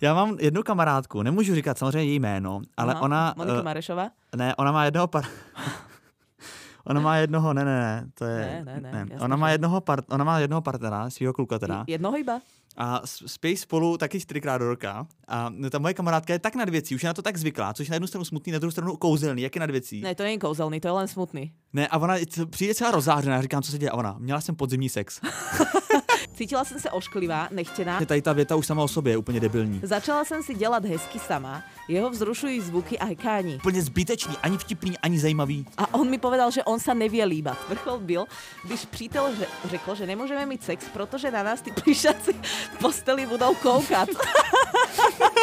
Já mám jednu kamarádku, nemůžu říkat samozřejmě její jméno, ale Aha, ona... Monika eh, Marešová? Ne, ona má jednoho par... ona má jednoho, ne, ne, ne, to je... Ne, ne, ne, jasně, Ona, má jednoho par... ona má jednoho partnera, svého kluka teda. Jednoho iba? A spějí spolu taky čtyřikrát do roka. A ta moje kamarádka je tak nad věcí, už je na to tak zvyklá, což je na jednu stranu smutný, na druhou stranu kouzelný, jak je nad věcí. Ne, to není kouzelný, to je len smutný. Ne a ona přijde celá rozářená, říkám, co se děje. A ona, měla jsem podzimní sex. Cítila jsem se ošklivá, nechtěná. Tady ta věta už sama o sobě je úplně debilní. Začala jsem si dělat hezky sama, jeho vzrušují zvuky a hekání. Úplně zbytečný, ani vtipný, ani zajímavý. A on mi povedal, že on sa nevie líbat. Vrchol byl, když přítel řekl, že nemůžeme mít sex, protože na nás ty plišaci v posteli budou koukat.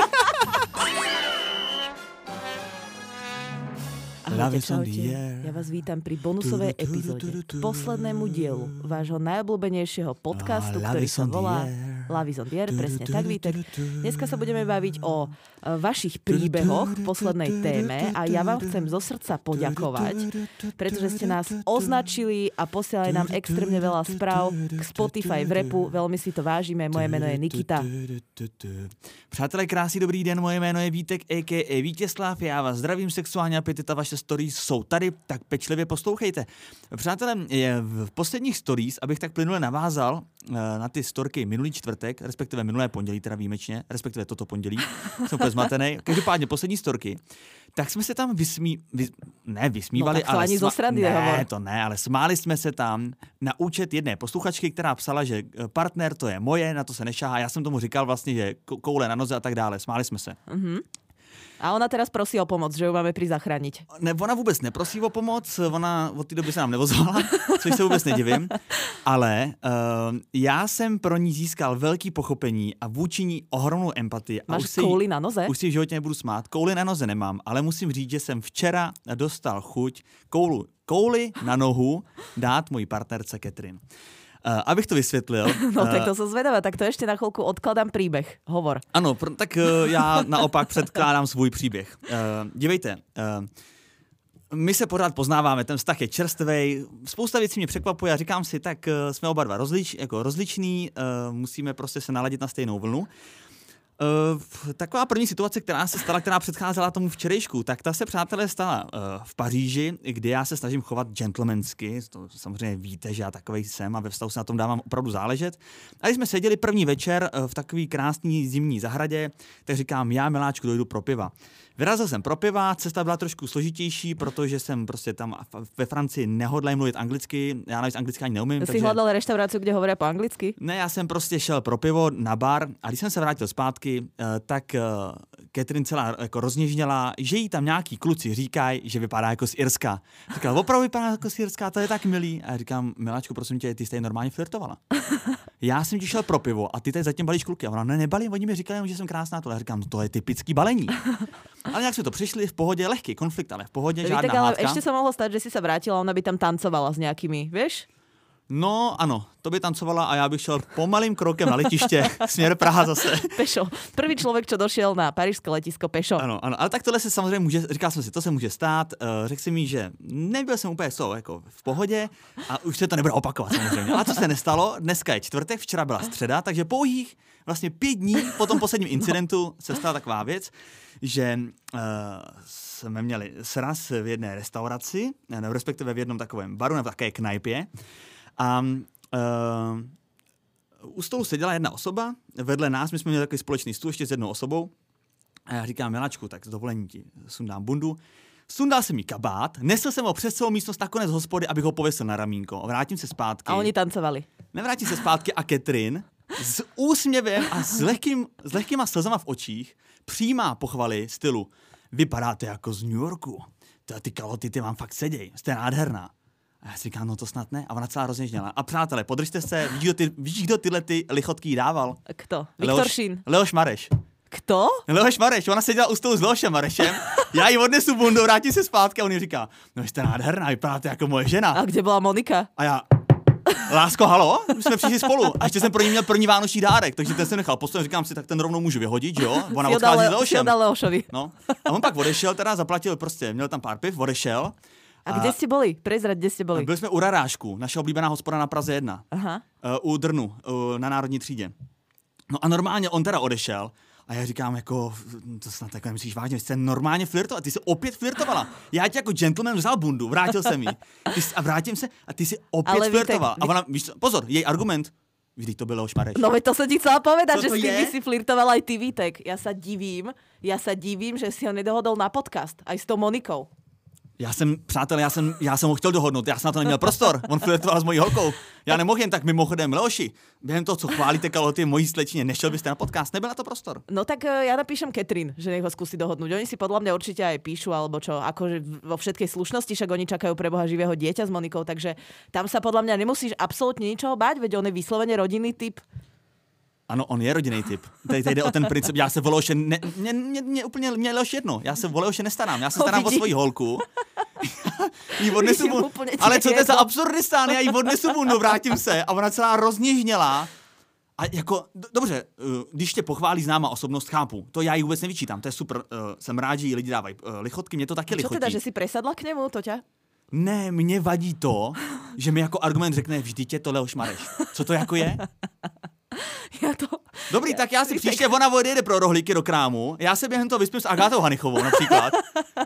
Ahojte, čaute. Ja vás vítam pri bonusovej epizóde k poslednému dielu vášho najobľúbenejšieho podcastu, Ah, ktorý sa volá air. Love is on the air, presne tak, Vítek. Dneska sa budeme baviť o e, vašich príbehoch k poslednej téme a ja vám chcem zo srdca poďakovať, pretože ste nás označili a posielali nám extrémne veľa správ k Spotify v repu. Veľmi si to vážime. Moje meno je Nikita. Přátelé, krásný dobrý den, moje jméno je Vítek, a.k.a. Vítězslav, já vás zdravím sexuálně a vaše stories jsou tady, tak pečlivě poslouchejte. Přátelé, je v posledních stories, abych tak plynule navázal eh, na ty storky minulý čtvrtek, respektive minulé pondělí, teda výjimečně, respektive toto pondělí, jsem úplně zmatený, každopádně poslední storky, tak jsme se tam vysmí, vys, ne vysmívali, No, ale zo srandy ne, to ne, ale smáli jsme se tam na účet jedné posluchačky, která psala, že eh, partner to je moje, na to se nešáhá. Já jsem tomu říkal vlastně, že kou- koule na noze a tak dále. Smáli jsme se. A ona teraz prosí o pomoc, že ju máme pri zachrániť. Ne, ona vůbec neprosí o pomoc, ona od té doby se nám nevozvala, což se vůbec nedivím, ale uh, já jsem pro ní získal velký pochopení a vůči ní ohromnou empatii. A Máš už si, kouli na noze? Už si v životě nebudu smát. Kouli na noze nemám, ale musím říct, že jsem včera dostal chuť koulu, kouli na nohu dát mojí partnerce Catherine. Uh, abych to vysvětlil. No eh, tak to som zvedavá, tak to ešte na chvíľku odkladám príbeh. Hovor. Ano, pr- tak uh, já naopak předkládám svůj příběh. Uh, dívejte, uh, my se pořád poznáváme, ten vztah je čerstvý, spousta věcí mě překvapuje a říkám si, tak uh, jsme oba dva rozlič, jako rozliční, uh, musíme prostě se naladit na stejnou vlnu. Uh, taková první situace, která se stala, která předcházela tomu včerejšku, tak ta se, přátelé, stala uh, v Paříži, kdy já se snažím chovat gentlemansky, to samozřejmě víte, že já takový jsem a ve vztahu se na tom dávám opravdu záležet. A když jsme seděli první večer uh, v takové krásné zimní zahradě, tak říkám, já miláčku dojdu pro piva. Vyrazil jsem pro piva, cesta byla trošku složitější, protože jsem prostě tam ve Francii nehodlám mluvit anglicky, já navíc anglicky ani neumím. Si hľadal reštauráciu, kde hovoria po anglicky? Ne, já jsem prostě šel pro pivo na bar a když jsem se vrátil zpátky, eh, tak eh, Catherine celá jako rozněžněla, že jí tam nějaký kluci říkají, že vypadá jako z Irska. Říkala, opravdu vypadá jako z Irska, to je tak milý. A já říkám, miláčku, prosím tě, ty jsi tady normálně flirtovala. Já jsem ti šel pro pivo a ty tady zatím balíš kluky. A ona, ne, nebalím, oni mi říkali, že jsem krásná. Tohle. Já říkám, no to je typický balení. Ale nějak jsme to přišli v pohodě, lehký konflikt, ale v pohodě, Vítek, žádná ale hádka. ešte sa mohlo stať, že si sa vrátila ona by tam tancovala s nejakými, vieš? No ano, to by tancovala a já bych šel pomalým krokem na letiště, směr Praha zase. Pešo. Prvý človek, čo došiel na parížské letisko Pešo. Ano, ano, ale tak tohle se samozřejmě může, říkal jsem si, to se může stát, uh, řekl si mi, že nebyl jsem úplně so, jako v pohodě a už se to nebude opakovat samozřejmě. A co se nestalo, dneska je čtvrtek, včera byla středa, takže pouhých vlastně pět dní po tom posledním incidentu se stala taková věc, že uh, jsme měli sraz v jedné restauraci, nebo respektive v jednom takovém baru nebo také knajpě a uh, u stolu seděla jedna osoba, vedle nás, my jsme měli takový společný stůl ještě s jednou osobou, a já říkám, Miláčku, tak s dovolením ti sundám bundu. Sundal jsem mi kabát, nesl jsem ho přes celou místnost na konec hospody, abych ho pověsil na ramínko. Vrátím se zpátky. A oni tancovali. Nevrátím se zpátky a Catherine s úsměvem a s, lehkým, s lehkýma slzama v očích přijímá pochvaly stylu vypadáte jako z New Yorku. Ty, ty kaloty, ty vám fakt seděj, jste nádherná. A já si říkám, no to snad ne. A ona celá rozněžněla. A přátelé, podržte se, víš, kdo, ty, víš, kdo tyhle ty lichotky dával? Kto? Viktor Šín. Leoš Mareš. Kto? Leoš Mareš, ona seděla u stolu s Leošem Marešem, já jí odnesu bundu, vrátím se zpátky a on jí říká, no jste nádherná, vypadáte jako moje žena. A kde bola Monika? A já, lásko, halo, my jsme přišli spolu. A ještě jsem pro ní měl první vánoční dárek, takže ten se nechal postavit, říkám si, tak ten rovnou můžu vyhodit, že jo? Ona odchází s Leošem. No. A on pak odešel, teda zaplatil prostě, měl tam pár piv, odešel. A kde ste boli? Prezrať, kde ste boli. Byli jsme u Rarážku, naše oblíbená hospoda na Praze 1. Aha. uh, u Drnu, uh, na Národní třídě. No a normálně on teda odešel A já říkám, jako, to snad takhle myslíš vážně, jste normálně flirtovat, ty jsi opět flirtovala. Já ti jako gentleman vzal bundu, vrátil jsem jí. Ty jsi, a vrátím se a ty jsi opět Ale víte, flirtoval. A ona, víš, pozor, její argument, vždyť to bylo šmareš. No to som ti chcela povedať, Co že s tým si flirtoval aj ty, Vítek. Ja sa divím, ja sa divím, že si ho nedohodol na podcast, aj s tou Monikou. Já jsem, přátelé, já jsem, já jsem ho chtěl dohodnout, já jsem na to neměl prostor. On flirtoval s mojí holkou. Já nemohl jen tak mimochodem, Leoši, během toho, co chválíte kaloty mojí slečně, nešel byste na podcast, nebyl na to prostor. No tak eh, ja napíšem Katrin, že nech ho skúsi dohodnúť. Oni si podľa mňa určite aj píšu, alebo čo, akože vo všetkej slušnosti, však oni čakajú pre Boha živého dieťa s Monikou, takže tam sa podľa mňa nemusíš absolútne ničoho báť, veď on je vyslovene rodinný typ. Ano, on je rodinný typ. Tady, tady jde o ten princip, já se o Leoše, ne, mě, mě, mě, úplně, mě Leoš jedno, já se o Leoše nestarám, já se starám o vidí. svoji holku. jí odnesu mu, ale co to je za absurdistán, já jí odnesu mu, no vrátím se a ona celá rozněžnělá. A jako, do- dobře, eh, když tě pochválí známá osobnost, chápu, to já jí vůbec nevyčítám, to je super, eh, jsem rád, že jí lidi dávají eh, lichotky, mě to taky lichotí. teda, že si presadla k nemu, to ťa? Ne, mě vadí to, že mi jako argument řekne, vždyť je to Leoš Mareš. Co to jako je? Ja to... Dobrý, tak já si příště ona odjede pro rohlíky do krámu, já se během toho vyspím s Agátou Hanichovou například.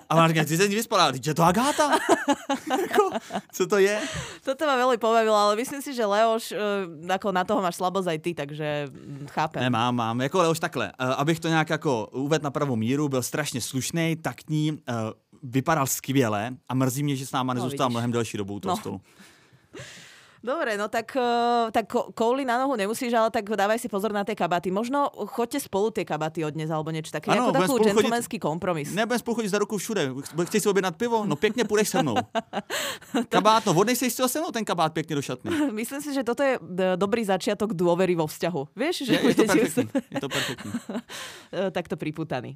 A ona říká, ty se ní vyspala, je to Agáta? jako, co to je? Toto ma veľmi pobavilo, ale myslím si, že Leoš, eh, ako na toho máš slabosť aj ty, takže mm, chápem. Ne, mám. Jako Leoš takhle. Uh, abych to nějak jako uvedl na pravou míru, byl strašně slušný, taktní, uh, vypadal skvěle a mrzí mě, že s náma No, nezůstal vidíš. mnohem delší dobu u toho No. stolu. Dobre, no tak, eh, tak ko- kouli na nohu nemusíš, ale tak dávaj si pozor na tie kabaty. Možno choďte spolu tie kabaty odnes, alebo niečo také. Ano, ako budeme takú spolu chodit- gentlemanský kompromis. Nebudem spolu chodit za ruku všude. Chceš si objednat pivo? No pěkně půjdeš se mnou. Kabát, no odnesej si se mnou ten kabát pěkně do šatny. Myslím si, že toto je d- dobrý začiatok dôvery vo vzťahu. Vieš, že Je, je to perfektní. Je to perfektní. eh, takto priputaný.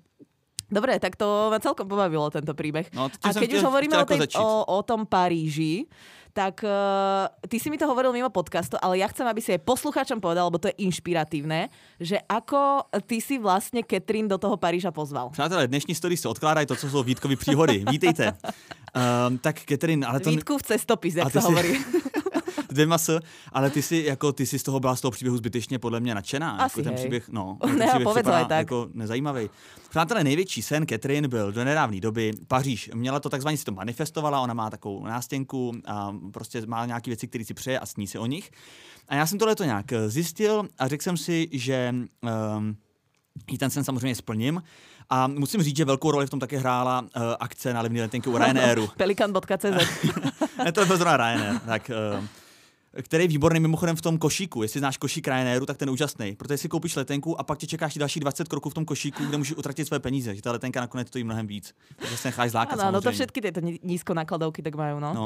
Dobre, tak to ma celkom pobavilo tento príbeh. No, A keď už hovoríme o, tej, o, o tom Paríži, tak uh, ty si mi to hovoril mimo podcastu, ale ja chcem, aby si aj poslucháčom povedal, lebo to je inšpiratívne, že ako ty si vlastne Katrin do toho Paríža pozval. Přátelé, dnešní story se odkládají to, co jsou Vítkovy příhody. Vítejte. Um, tak Catherine, ale to... Vítku v cestopis, jak sa si- hovorí. Dvěma s, ale ty si, jako, ty si z toho byla z toho příběhu zbytečně podle mě nadšená. Asi, jako ten hej. příběh, no, Ne, ten příběh připadá tak. jako nezajímavý. Přátelé, největší sen Catherine byl do nedávné doby Paříž. Měla to takzvaně si to manifestovala, ona má takovou nástěnku a prostě má nějaké věci, které si přeje a sní se o nich. A já jsem tohle to nějak eh, zjistil a řekl jsem si, že um, i ten sen samozřejmě splním. A musím říct, že velkou roli v tom také hrála uh, akce na levné letenky u Ryanairu. Pelikan.cz. ne, to byl zrovna Ryanair. Tak, uh, který je výborný mimochodem v tom košíku. Jestli znáš košík Ryanairu, tak ten je úžasný. Protože si koupíš letenku a pak tě čekáš další 20 kroků v tom košíku, kde můžeš utratit své peníze. Že ta letenka nakonec stojí mnohem víc. Takže se necháš zlákat Áno, áno, to všetky ní- nízkonákladovky tak majú, no. No.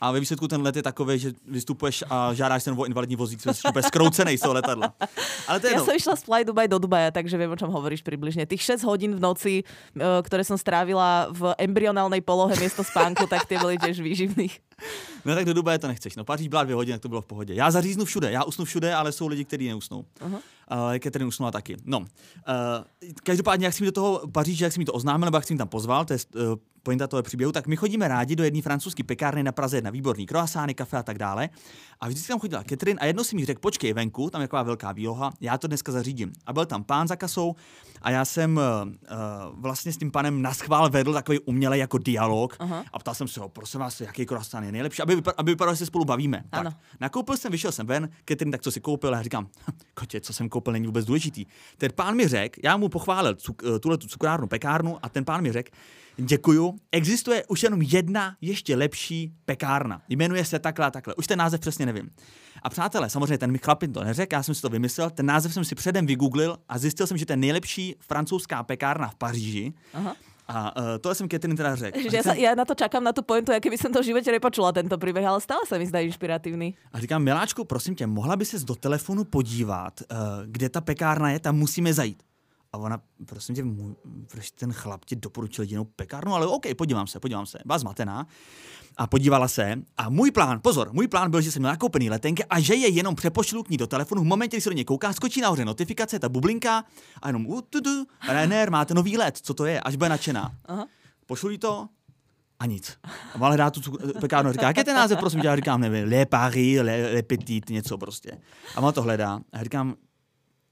A ve výsledku ten let je takový, že vystupuješ a žádáš ten invalidní vozík, jsi úplně skroucený z toho letadla. Ale to je Ja som išla z Fly Dubai do Dubaja, takže viem, o čom hovoríš približne. Tých 6 hodín v noci, e, ktoré som strávila v embryonálnej polohe miesto spánku, tak tie boli tiež výživných. No tak do Dubaje to nechceš. No Paříž byla dvě hodiny, tak to bylo v pohodě. Já zaříznu všude, já usnu všude, ale jsou lidi, kteří neusnou. Aha. Uh, Catherine usnula taky. No, uh, každopádně, jak jsi mi do toho Paříže, jak jsi mi to oznámil, nebo jak jsi mi tam pozval, to je uh, pointa toho příběhu, tak my chodíme rádi do jedné francouzské pekárny na Praze, na výborný croissány, kafe a tak dále. A vždycky tam chodila Catherine a jedno si mi řekl, počkej venku, tam je taková velká výloha, já to dneska zařídím. A byl tam pán za kasou a já jsem uh, vlastně s tím panem naschvál vedl takový umělej jako dialog Aha. a ptal jsem se ho, prosím vás, jaký croissant je nejlepší, aby, vypa- aby vypadalo, že se spolu bavíme. Ano. Tak, nakoupil jsem, vyšel jsem ven, Catherine, tak co si koupil? A říkám, "Hm, kotě, co jsem koupil, není vůbec důležitý. Ten pán mi řekl, já mu pochválil cuk, eh, tuhle tu cukrárnu, pekárnu a ten pán mi řekl, děkuju, existuje už jenom jedna ještě lepší pekárna. Jmenuje se takhle a takhle. Už ten název přesně nevím. A přátelé, samozřejmě ten mi chlapin to neřekl, já jsem si to vymyslel, ten název jsem si předem vygooglil a zjistil jsem, že to je nejlepší francouzská pekárna v Paříži. Aha. A uh, tohle jsem Catherine teda řekl. Že ja, sa, ja na to čakám, na tú pointu, aké by som to v živote nepočula, tento príbeh, ale stále sa mi zdá inšpiratívny. A říkám, miláčku, prosím tě, mohla by ses do telefonu podívat, uh, kde ta pekárna je, tam musíme zajít. A ona, prosím tě, můj, proč ten chlap ti doporučil jinou pekárnu, ale OK, podívám se, podívám se. Byla zmatená a podívala se. A můj plán, pozor, můj plán byl, že jsem měl nakoupený letenky a že je jenom přepošlu k ní do telefonu. V momentě, kdy se do něj kouká, skočí nahoře notifikace, ta bublinka a jenom tu, tu, Ryanair, máte nový let, co to je, až bude nadšená. Aha. Pošlu jí to a nic. A má hledá tu pekárnu říká, jak je ten název, prosím tě? Já říkám, nevím, Le Paris, Le, Le Petit, něco prostě. A ona to hledá. A říkám,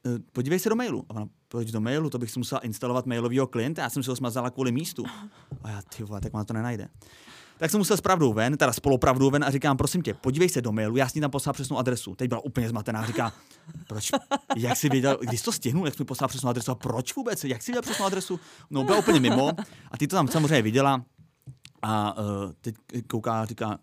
"Eh, podívej se do mailu. A ona, proč do mailu, to bych si musela instalovat mailového klienta, já jsem si ho smazala kvůli místu. A já, ty vole, tak má to nenajde. Tak jsem musel s pravdou ven, teda s polopravdou ven a říkám, prosím tě, podívej se do mailu, já s ní tam poslal přesnou adresu. Teď byla úplně zmatená, říká, proč, jak jsi věděl, když to stihnul, jak jsi mi poslal přesnou adresu a proč vůbec, jak jsi věděl přesnou adresu? No, byla úplně mimo a ty to tam samozřejmě viděla a uh, teď kouká a říká,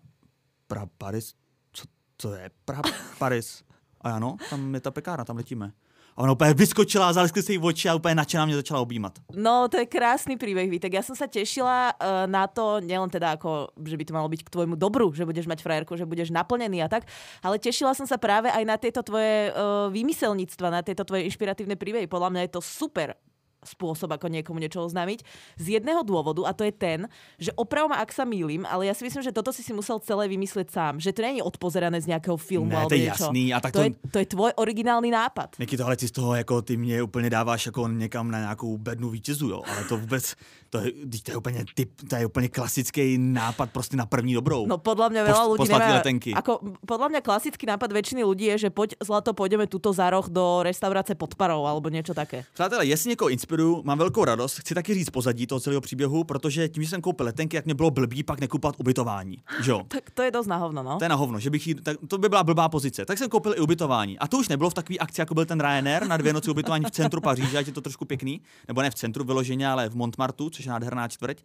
pra Paris, co, co je pra Paris? A já no, tam je ta pekárna, tam letíme. A ona úplně vyskočila, zaleskli se jí oči a úplně nadšená mě začala objímat. No, to je krásny príbeh, Vítek. Ja som sa tešila uh, na to, nielen teda ako, že by to malo byť k tvojmu dobru, že budeš mať frajerku, že budeš naplnený a tak, ale tešila som sa práve aj na tieto tvoje uh, vymyselníctva, na tieto tvoje inšpiratívne príbehy. Podľa mňa je to super spôsob, ako niekomu niečo oznámiť. Z jedného dôvodu, a to je ten, že oprav ma, ak sa mýlim, ale ja si myslím, že toto si si musel celé vymyslieť sám. Že to nie je odpozerané z nejakého filmu Ne, to je niečo. jasný, a tak to, to- je, to je tvoj originálny nápad. Niky, tohle si z toho, jako ty mě úplně dáváš jako někam na nějakou bednu vítězu, jo. Ale to vůbec, to je, to je úplně typ, to je úplně klasický nápad prostě na první dobrou. No podľa mňa veľa ľudí nemá... Ako, podľa mňa klasický nápad väčšiny ľudí je, že poď zlato, pôjdeme tuto za roh do restaurácie pod parou alebo niečo také. Přátelé, jestli někoho inspiruju, mám velkou radost. Chci taky říct pozadí toho celého příběhu, protože tím, že jsem koupil letenky, jak mě bylo blbý pak nekupovat ubytování. Jo? Tak to je dosť na hovno, no. To je na hovno, že bych jí, tak to by byla blbá pozice. Tak jsem koupil i ubytování. A to už nebylo v takové akci, jako byl ten Ryanair na dvě noci ubytování v centru Paříže, ať je to trošku pěkný, nebo ne v centru vyloženě, ale v Montmartu, což je nádherná čtvrť.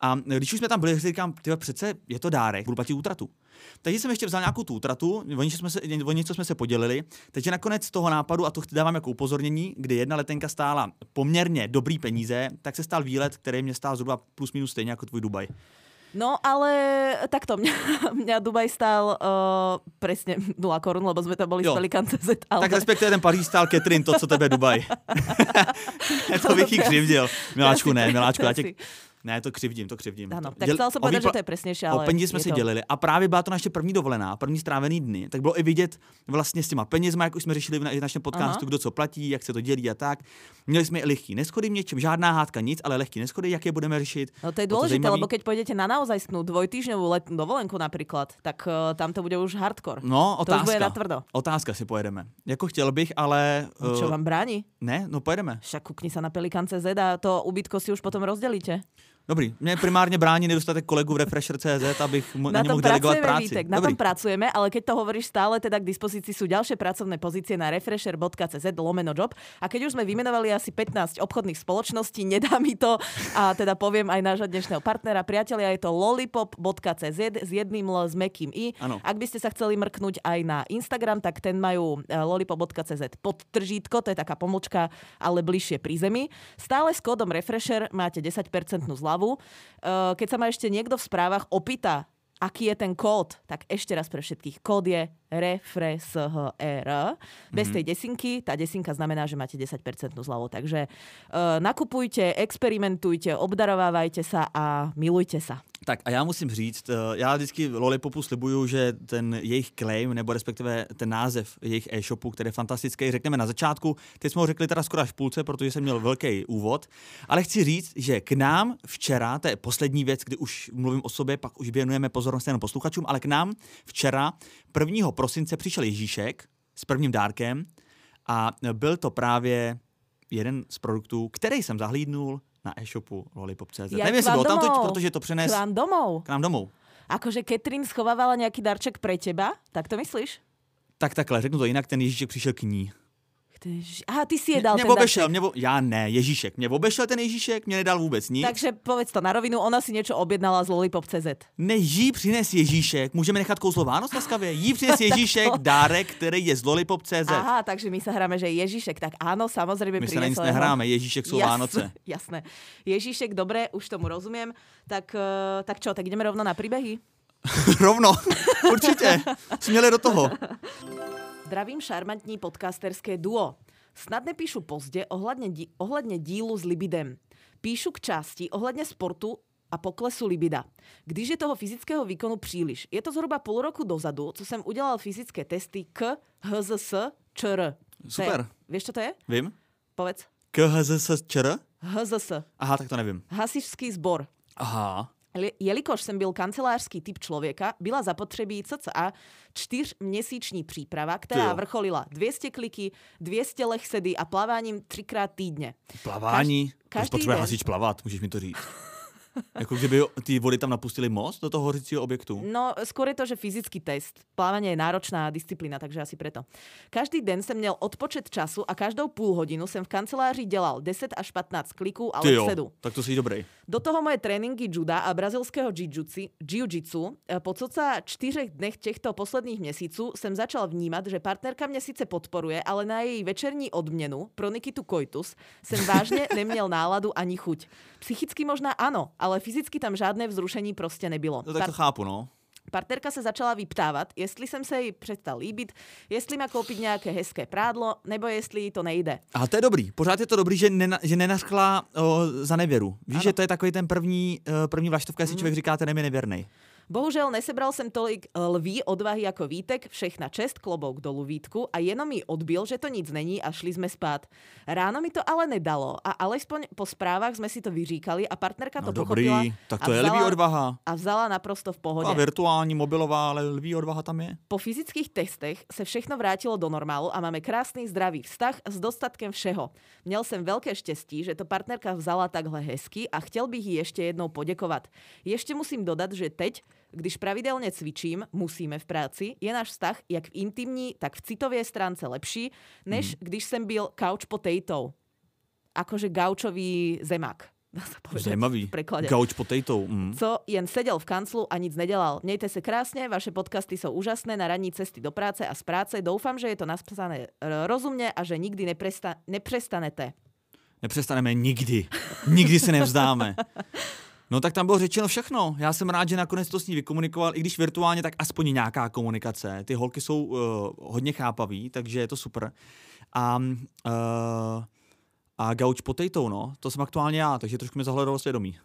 A když už jsme tam byli, říkám, ty přece je to dárek, budu platit útratu. Takže jsem ještě vzal nějakou tu útratu, o něco jsme se, o něco jsme se podělili. Takže nakonec z toho nápadu, a to dávám jako upozornění, kdy jedna letenka stála poměrně dobrý peníze, tak se stál výlet, který mě stál zhruba plus minus stejně jako tvůj Dubaj. No ale takto, mňa, mňa Dubaj stál uh, presne 0 korún, lebo sme tam boli Jo. z Pelikan CZ. Ale... Tak respektive ten Paříž stál Catherine to, co tebe Dubaj. to bych jí křivdil. Miláčku, ne, Miláčku, já tě... Ne, to křivdím, to křivdím. To- tak děl- o povedať, výpla- že to je presnejšie, O ale peníze jsme si to... dělili a právě byla to naše první dovolená, první strávený dny, tak bylo i vidět vlastně s těma penězma, jak už jsme řešili v na- našem podcastu, Aha. kdo co platí, jak se to dělí a tak. Měli jsme i lehký neschody v něčem, žádná hádka, nic, ale lehký neschody, jak je budeme řešit. No to je zajímavý. lebo keď pôjdete na naozajstnú dvojtýždňovú letnú dovolenku napríklad, tak uh, tam to bude už hardcore. No, To už bude otázka. natvrdo. Otázka si pojedeme. Jako chtěl bych, ale... No, čo eh, vám bráni? Ne, no pojedeme. Však kukni sa na Pelikan.cz a to ubytko si už potom rozdelíte. Dobrý, mě primárně brání nedostatek kolegů v Refresher.cz, abych mu, na, Na mohl delegovat pracujeme, práci. Vítek, na Dobrý. tom pracujeme, ale keď to hovoríš stále, teda k dispozícii sú ďalšie pracovné pozície na refresher.cz lomeno job. A keď už sme vymenovali asi 15 obchodných spoločností, nedá mi to a teda poviem aj nášho dnešného partnera, priatelia, je to lollipop.cz s jedným L s mekým i. Áno. Ak by ste sa chceli mrknúť aj na Instagram, tak ten majú eh, lollipop.cz podtržítko, to je taká pomlčka, ale bližšie pri zemi. Stále s kódom Refresher máte 10% zľavu. Eh, Keď sa ma ešte niekto v správach opýta, aký je ten kód, tak ešte raz pre všetkých. Kód je REFRESHR. Bez tej desinky, tá desinka znamená, že máte 10% zľavu. Takže uh, nakupujte, experimentujte, obdarovávajte sa a milujte sa. Tak a já musím říct, eh, já vždycky Lollipopu slibuju, že ten jejich claim, nebo respektive ten název jejich e-shopu, který je fantastický, řekneme na začátku. Teď jsme ho řekli teda skoro až v půlce, protože jsem měl velký úvod. Ale chci říct, že k nám včera, to je poslední věc, kdy už mluvím o sobě, pak už věnujeme pozornost jenom posluchačům, ale k nám včera 1. prosince přišel Ježíšek s prvním dárkem a byl to právě jeden z produktů, který jsem zahlídnul na e-shopu lollipop.cz. Ja Nevím, jestli vám byl tam toť, protože to přenes K vám domov. k nám domů. Akože Katrin schovávala nejaký darček pre teba, tak to myslíš? Tak takhle, řeknu to jinak, ten Ježíšek přišel k ní. Ktež- Aha, ty si je dal mě ten obešel, mě, já ne, Ježíšek. Mě obešel ten Ježíšek, mě nedal vůbec nic. Takže povedz to na rovinu, ona si niečo objednala z Lollipop.cz. Ne, jí přines Ježíšek. Můžeme nechat kouzlo Vánoc laskavě? Jí přines Ježíšek dárek, který je z lollipop.cz. Aha, takže my sa hráme, že Ježišek, tak áno, samozrejme My se na nic nehráme, Ježíšek jsou Jasné, Vánoce. Jasné. Ježišek, dobre, už tomu rozumiem. Tak, eh, tak čo, tak ideme rovno na príbehy? Rovno, určitě. Směli do toho. Zdravím šarmantní podcasterské duo. Snad nepíšu pozdě ohledně, dí, ohledně dílu s libidem. Píšu k části ohledně sportu a poklesu libida. Když je toho fyzického výkonu příliš. Je to zhruba půl roku dozadu, co jsem udělal fyzické testy k HZS ČR. Super. Je, vieš, čo to je? Vím. Povedz. KHZSČR? HZS. Aha, tak to nevím. Hasičský zbor. Aha. Jelikož jsem byl kancelářský typ člověka, byla zapotřebí cca čtyřměsíční příprava, která vrcholila 200 kliky, 200 lehsedy a plaváním třikrát týdně. Plavání? Každý Proč potřebuje hasič plavat, můžeš mi to říct. jako kdyby ty vody tam napustili moc do toho hořícího objektu? No, skôr je to, že fyzický test. Plávanie je náročná disciplína, takže asi preto. Každý den jsem měl odpočet času a každou půl hodinu jsem v kanceláři dělal 10 až 15 kliků a Ty jo, lehsedu. tak to jsi dobrý. Do toho moje tréninky juda a brazilského jiu-jitsu, jiu-jitsu. E, Po cca čtyřech dnech těchto posledních měsíců jsem začal vnímat, že partnerka mě sice podporuje, ale na její večerní odměnu pro Nikitu Koitus jsem vážně neměl náladu ani chuť. Psychicky možná ano, ale fyzicky tam žádné vzrušení prostě nebylo. No tak to chápu, no. Partnerka se začala vyptávat, jestli jsem se jí přestal líbit, jestli má koupit nějaké hezké prádlo, nebo jestli jí to nejde. A to je dobrý. Pořád je to dobrý, že, nena, že nenaschla o, za nevěru. Víš, Ano. že to je takový ten první, uh, první vlaštovka, jestli člověk říká, ten je mi nevěrný. Bohužel nesebral jsem tolik eh, lví odvahy jako Vítek, všechna čest, klobouk dolů Vítku a jenom mi odbil, že to nic není a šli jsme spát. Ráno mi to ale nedalo a alespoň po správách jsme si to vyříkali a partnerka No to dobrý, pochopila tak a to je vzala, lví odvaha. a vzala naprosto v pohodě. A virtuální, mobilová, ale lví odvaha tam je. Po fyzických testech se všechno vrátilo do normálu a máme krásný zdravý vztah s dostatkem všeho. Měl jsem velké štěstí, že to partnerka vzala takhle hezky a chtěl bych jí ještě jednou poděkovat. Ještě musím dodat, že teď, když pravidelně cvičím, musíme v práci, je náš vztah jak v intimní, tak v citově stránce lepší, než když jsem byl couch potato. Akože gaučový zemak. Dá sa povedať Zajímavý. v preklade. Gauč potato. Mm. Co jen seděl v kanclu a nic nedělal. Mějte se krásně, vaše podcasty jsou úžasné na ranní cesty do práce a z práce. Doufám, že je to napsané eh, rozumně a že nikdy nepresta- nepřestanete. Nepřestaneme nikdy. Nikdy se nevzdáme. No tak tam bylo řečeno všechno. Já jsem rád, že nakonec to s ní vykomunikoval, i když virtuálně, tak aspoň nějaká komunikace. Ty holky jsou uh, hodně chápaví, takže je to super. A, uh, a gauč potato, no, to jsem aktuálně já, takže trošku mi zahledalo svědomí.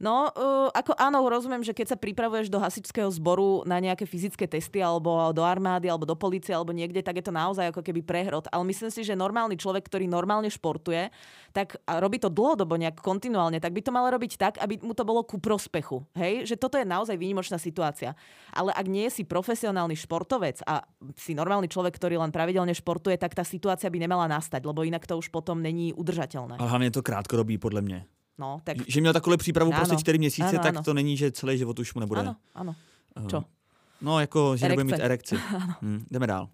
No, uh, ako áno, rozumiem, že keď sa pripravuješ do hasičského zboru na nejaké fyzické testy alebo do armády, alebo do policie, alebo niekde, tak je to naozaj ako keby prehrod. Ale myslím si, že normálny človek, ktorý normálne športuje, tak a robí to dlhodobo nejak kontinuálne, tak by to mal robiť tak, aby mu to bolo ku prospechu. Hej? Že toto je naozaj výnimočná situácia. Ale ak nie si profesionálny športovec a si normálny človek, ktorý len pravidelne športuje, tak tá situácia by nemala nastať, lebo inak to už potom není udržateľné. Ale hlavně to krátkodobý, podle mě. No, tak Že měl takovou přípravu Ano. prostě čtyři měsíce, Ano, tak ano. to není, že celý život už mu nebude. áno. eh, Čo? No, jako, že nebude mít Erekce. erekci. Hm, jdeme dál.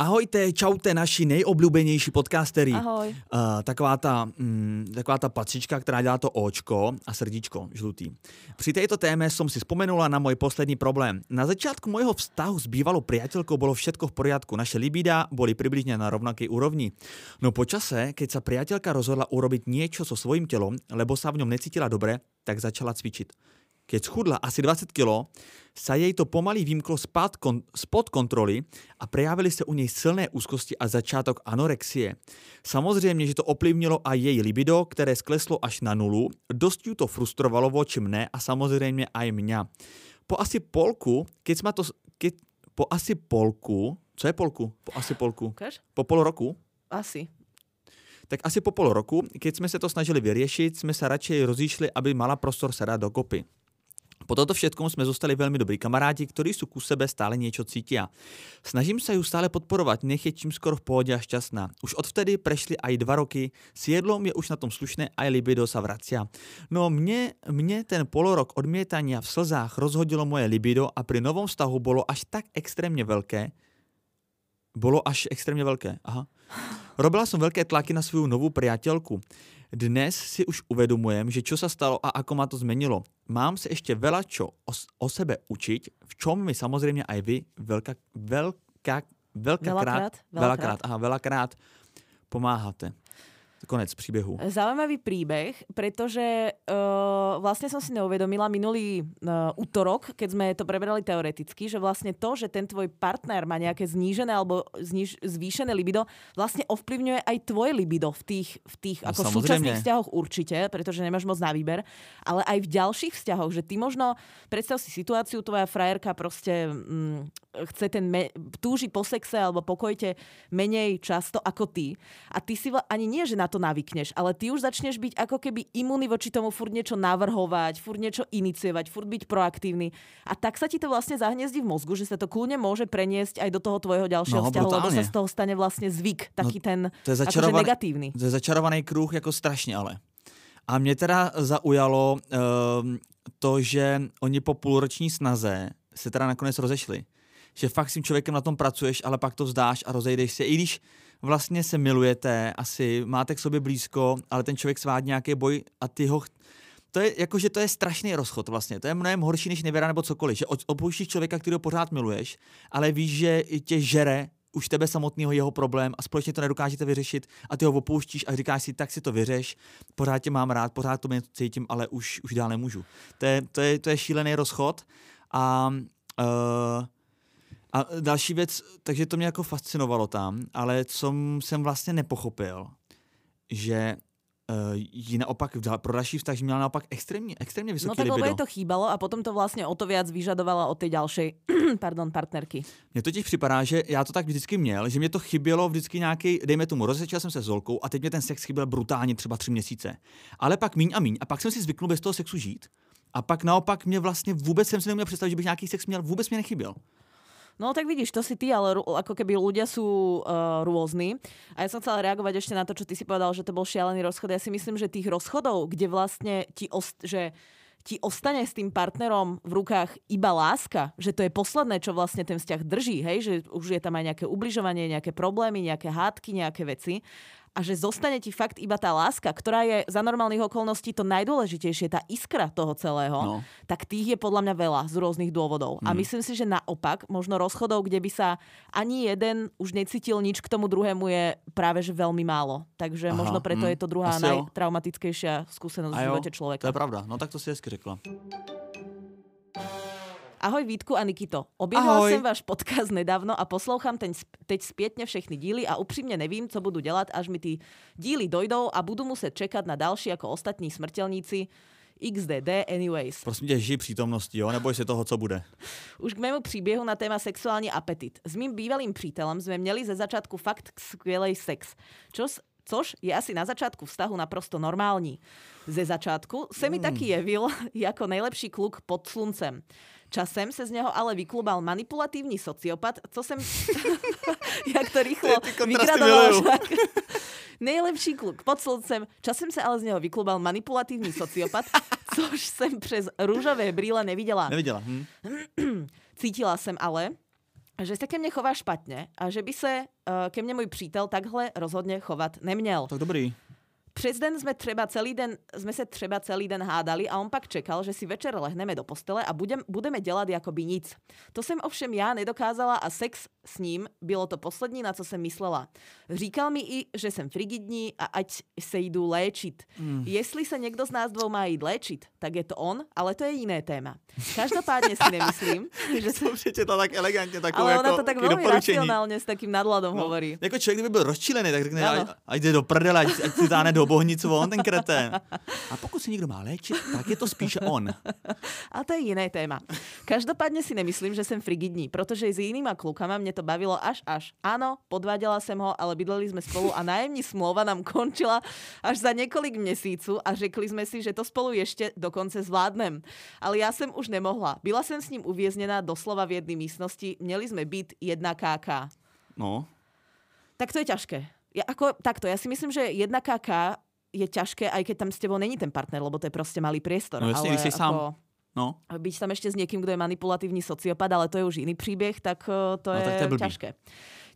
Ahojte, čaute, naši nejoblíbenější podcastery. Ahoj. Uh, taková, ta, mm, taková ta patřička, která dělá to očko a srdíčko žlutý. Při této téme som si spomenula na můj poslední problém. Na začátku mojho vztahu s bývalou priateľkou bolo všetko v poriadku. Naše libida boli približne na rovnakej úrovni. No po čase, keď sa priateľka rozhodla urobiť niečo so svojím telom, lebo sa v ňom necítila dobre, tak začala cvičiť. Keď schudla asi 20 kg, sa jej to pomaly vymklo spad kon- spod kontroly a prejavili se u nej silné úzkosti a začátok anorexie. Samozřejmě, že to ovlivnilo aj jej libido, které skleslo až na nulu, dost ju to frustrovalo voči mne a samozřejmě aj mňa. Po asi polku, keď sme to... Keď, po asi polku... Co je polku? Po asi polku. Ukáž? Po pol roku? Asi. Tak asi po pol roku, keď sme sa to snažili vyriešiť, sme sa radšej rozíšli, aby mala prostor sa dať dokopy. Po toto všetkom sme zostali veľmi dobrí kamaráti, ktorí sú ku sebe stále niečo cítia. Snažím sa ju stále podporovať, nech je čím skoro v pohode a šťastná. Už odvtedy prešli aj dva roky, s jedlom je už na tom slušné, aj libido sa vracia. No mne, mne ten polorok odmietania v slzách rozhodilo moje libido a pri novom vztahu bolo až tak extrémne veľké, bolo až extrémne veľké. Aha. Robila som veľké tlaky na svoju novú priateľku. Dnes si už uvedomujem, že čo sa stalo a ako ma to zmenilo. Mám sa ešte veľa čo o, o sebe učiť, v čom mi samozrejme aj vy veľká, veľká, veľká Veľakrát, krát, veľakrát, aha, veľakrát pomáhate. Konec příběhu. Zaujímavý príbeh, pretože uh, vlastne som si neuvedomila minulý uh, útorok, keď sme to prebrali teoreticky, že vlastne to, že ten tvoj partner má nejaké znížené alebo zniž, zvýšené libido, vlastne ovplyvňuje aj tvoje libido v tých, v tých No, ako samozrejme. súčasných vzťahoch určite, pretože nemáš moc na výber, ale aj v ďalších vzťahoch, že ty možno, predstav si situáciu, tvoja frajerka proste mm, chce ten me- túži po sexe alebo pokojte menej často ako ty. A ty si vla- ani nie, že na to navykneš, ale ty už začneš byť ako keby imunný voči tomu furt niečo navrhovať, furt niečo iniciovať, furt byť proaktívny. A tak sa ti to vlastne zahniezdí v mozgu, že sa to kľudne môže preniesť aj do toho tvojho ďalšieho No, vzťahu, lebo brutálne. sa z toho stane vlastne zvyk, taký ten To je akože začarovaný, negatívny. to je začarovaný kruh jako strašně ale. A mě teda zaujalo um, to, že oni po půlroční snaze se teda nakonec rozešli. Že fakt s tím člověkem na tom pracuješ, ale pak to vzdáš a rozejdeš se. I když vlastně se milujete, asi máte k sobě blízko, ale ten člověk svádí nějaký boj a ty ho... To je jako, že to je strašný rozchod vlastně. To je mnohem horší než nevěra nebo cokoliv. Že opouštíš člověka, kterého pořád miluješ, ale víš, že tě žere už tebe samotného jeho problém a společně to nedokážete vyřešit a ty ho opouštíš a říkáš si, tak si to vyřeš, pořád tě mám rád, pořád to mě cítím, ale už, už dál nemůžu. To je, to je, to je šílený rozchod a uh, a další věc, takže to mě jako fascinovalo tam, ale co jsem vlastně nepochopil, že uh, jí naopak pro další vztah, že měla naopak extrémně, extrémně No vysoký tak lebo libido. to chýbalo a potom to vlastne o to viac vyžadovala od tej ďalšej pardon, partnerky. Mně totiž připadá, že já to tak vždycky měl, že mě to chybělo vždycky nějaký, dejme tomu, rozečil jsem se s Zolkou a teď mě ten sex chyběl brutálně třeba tři měsíce. Ale pak míň a míň a pak jsem si zvyknul bez toho sexu žít. A pak naopak mě vlastně vůbec jsem si neuměl představit, že bych nějaký sex měl, vůbec mě nechyběl. No tak vidíš, to si ty, ale ako keby ľudia sú uh, rôzni. A ja som chcela reagovať ešte na to, čo ty si povedal, že to bol šialený rozchod. Ja si myslím, že tých rozchodov, kde vlastne ti, ost- že ti ostane s tým partnerom v rukách iba láska, že to je posledné, čo vlastne ten vzťah drží, hej, že už je tam aj nejaké ubližovanie, nejaké problémy, nejaké hádky, nejaké veci a že zostane ti fakt iba tá láska, ktorá je za normálnych okolností to najdôležitejšie, tá iskra toho celého, No. tak tých je podľa mňa veľa z rôznych dôvodov. A Mm. myslím si, že naopak, možno rozchodov, kde by sa ani jeden už necítil nič k tomu druhému je práve že veľmi málo. Takže Aha, možno preto mm, je to druhá asi najtraumatickejšia skúsenosť v živote To človeka. je pravda, no tak to si hezky řekla. Ahoj Vítku a Nikito. Objevila Ahoj. jsem váš podcast nedávno a poslouchám ten, teď zpětně všechny díly a upřímně nevím, co budu dělat, až mi ty díly dojdou a budu muset čekat na další jako ostatní smrtelníci. XDD anyways. Prosím tě, žij přítomností, jo, neboj se toho, co bude. Už k mému příběhu na téma sexuální apetit. S mým bývalým přítelem jsme měli ze začátku fakt skvělý sex. Čos, což je asi na začátku vztahu naprosto normální. Ze začátku se mi taky jevil jako nejlepší kluk pod sluncem. Časem se z něho ale vyklubal manipulativní sociopat, co jsem... jak to rychlo vygradoval. Nejlepší kluk pod sluncem, časem se ale z něho vyklubal manipulativní sociopat, což jsem přes růžové brýle neviděla. Neviděla. Hm? Cítila jsem ale, že se ke mně chová špatně a že by se uh, ke mně můj přítel takhle rozhodně chovat neměl. Tak dobrý. Přes den jsme, třeba celý den, jsme se třeba celý den hádali a on pak čekal, že si večer lehneme do postele a budem, budeme dělat jakoby nic. To jsem ovšem já nedokázala a sex s ním bylo to poslední, na co jsem myslela. Říkal mi i, že jsem frigidní a ať se jdu léčit. Mm. Jestli se někdo z nás dvou má jít léčit, tak je to on, ale to je jiné téma. Každopádně si nemyslím, že jsem přečetla tak elegantně takovou ale jako, ona to tak velmi racionálně s takým nadladom No, hovorí. Jako člověk, kdyby byl rozčilený, tak řekne, ať, ať jde do prdele, ať, ať si táhne do bohnicu on, ten kretén. A pokud si někdo má léčit, tak je to spíše on. A to je jiné téma. Každopádně si nemyslím, že jsem frigidní, protože s jinýma klukama mě to bavilo až až. Áno, podváděla jsem ho, ale bydleli jsme spolu a nájemní smlouva nám končila až za několik měsíců a řekli jsme si, že to spolu ještě dokonce zvládnem. Ale já jsem už nemohla. Byla jsem s ním uvězněná doslova v jedné místnosti, měli jsme být jedna KK. No, Tak to je ťažké. Ja, ako, takto, ja si myslím, že jedna KK je ťažké, aj keď tam s tebou není ten partner, lebo to je proste malý priestor. No jasne, ale si sám. ako, no. byť tam ešte s niekým, kto je manipulatívny sociopat, ale to je už iný príbeh, tak eh, to, No, je, tak to je blbý. ťažké.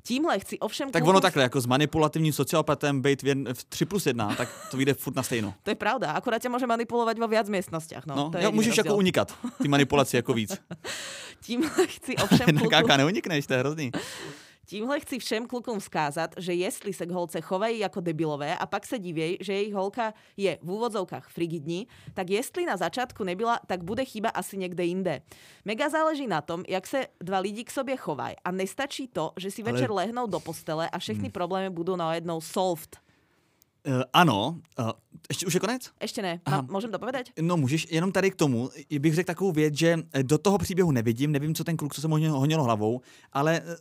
Tímhle chci ovšem... Tak ono takhle, jako s manipulativním sociopatem být v, v 3 plus 1, tak to vyjde furt na stejno. To je pravda, akorát ťa môže manipulovať vo viac miestnostiach. No, No, to je jo, můžeš jako rozdiel. unikat, ty manipulaci jako víc. Tímhle chci ovšem Na káka neunikneš, to je hrozný. Tímhle chci všem klukům vzkázat, že jestli se k holce chovají jako debilové a pak se divějí, že jejich holka je v úvodzovkách frigidní, tak jestli na začátku nebyla, tak bude chyba asi někde jinde. Mega záleží na tom, jak se dva lidi k sobě chovají a nestačí to, že si Ale- večer lehnou do postele a všechny problémy budou najednou solved. Uh, ano, uh, ještě už je konec? Ještě ne. Mám, můžem to povedať? No můžeš, jenom tady k tomu bych řekl takovou věc, že do toho příběhu nevidím, nevím, co ten kluk, co se mu honilo hlavou, ale uh,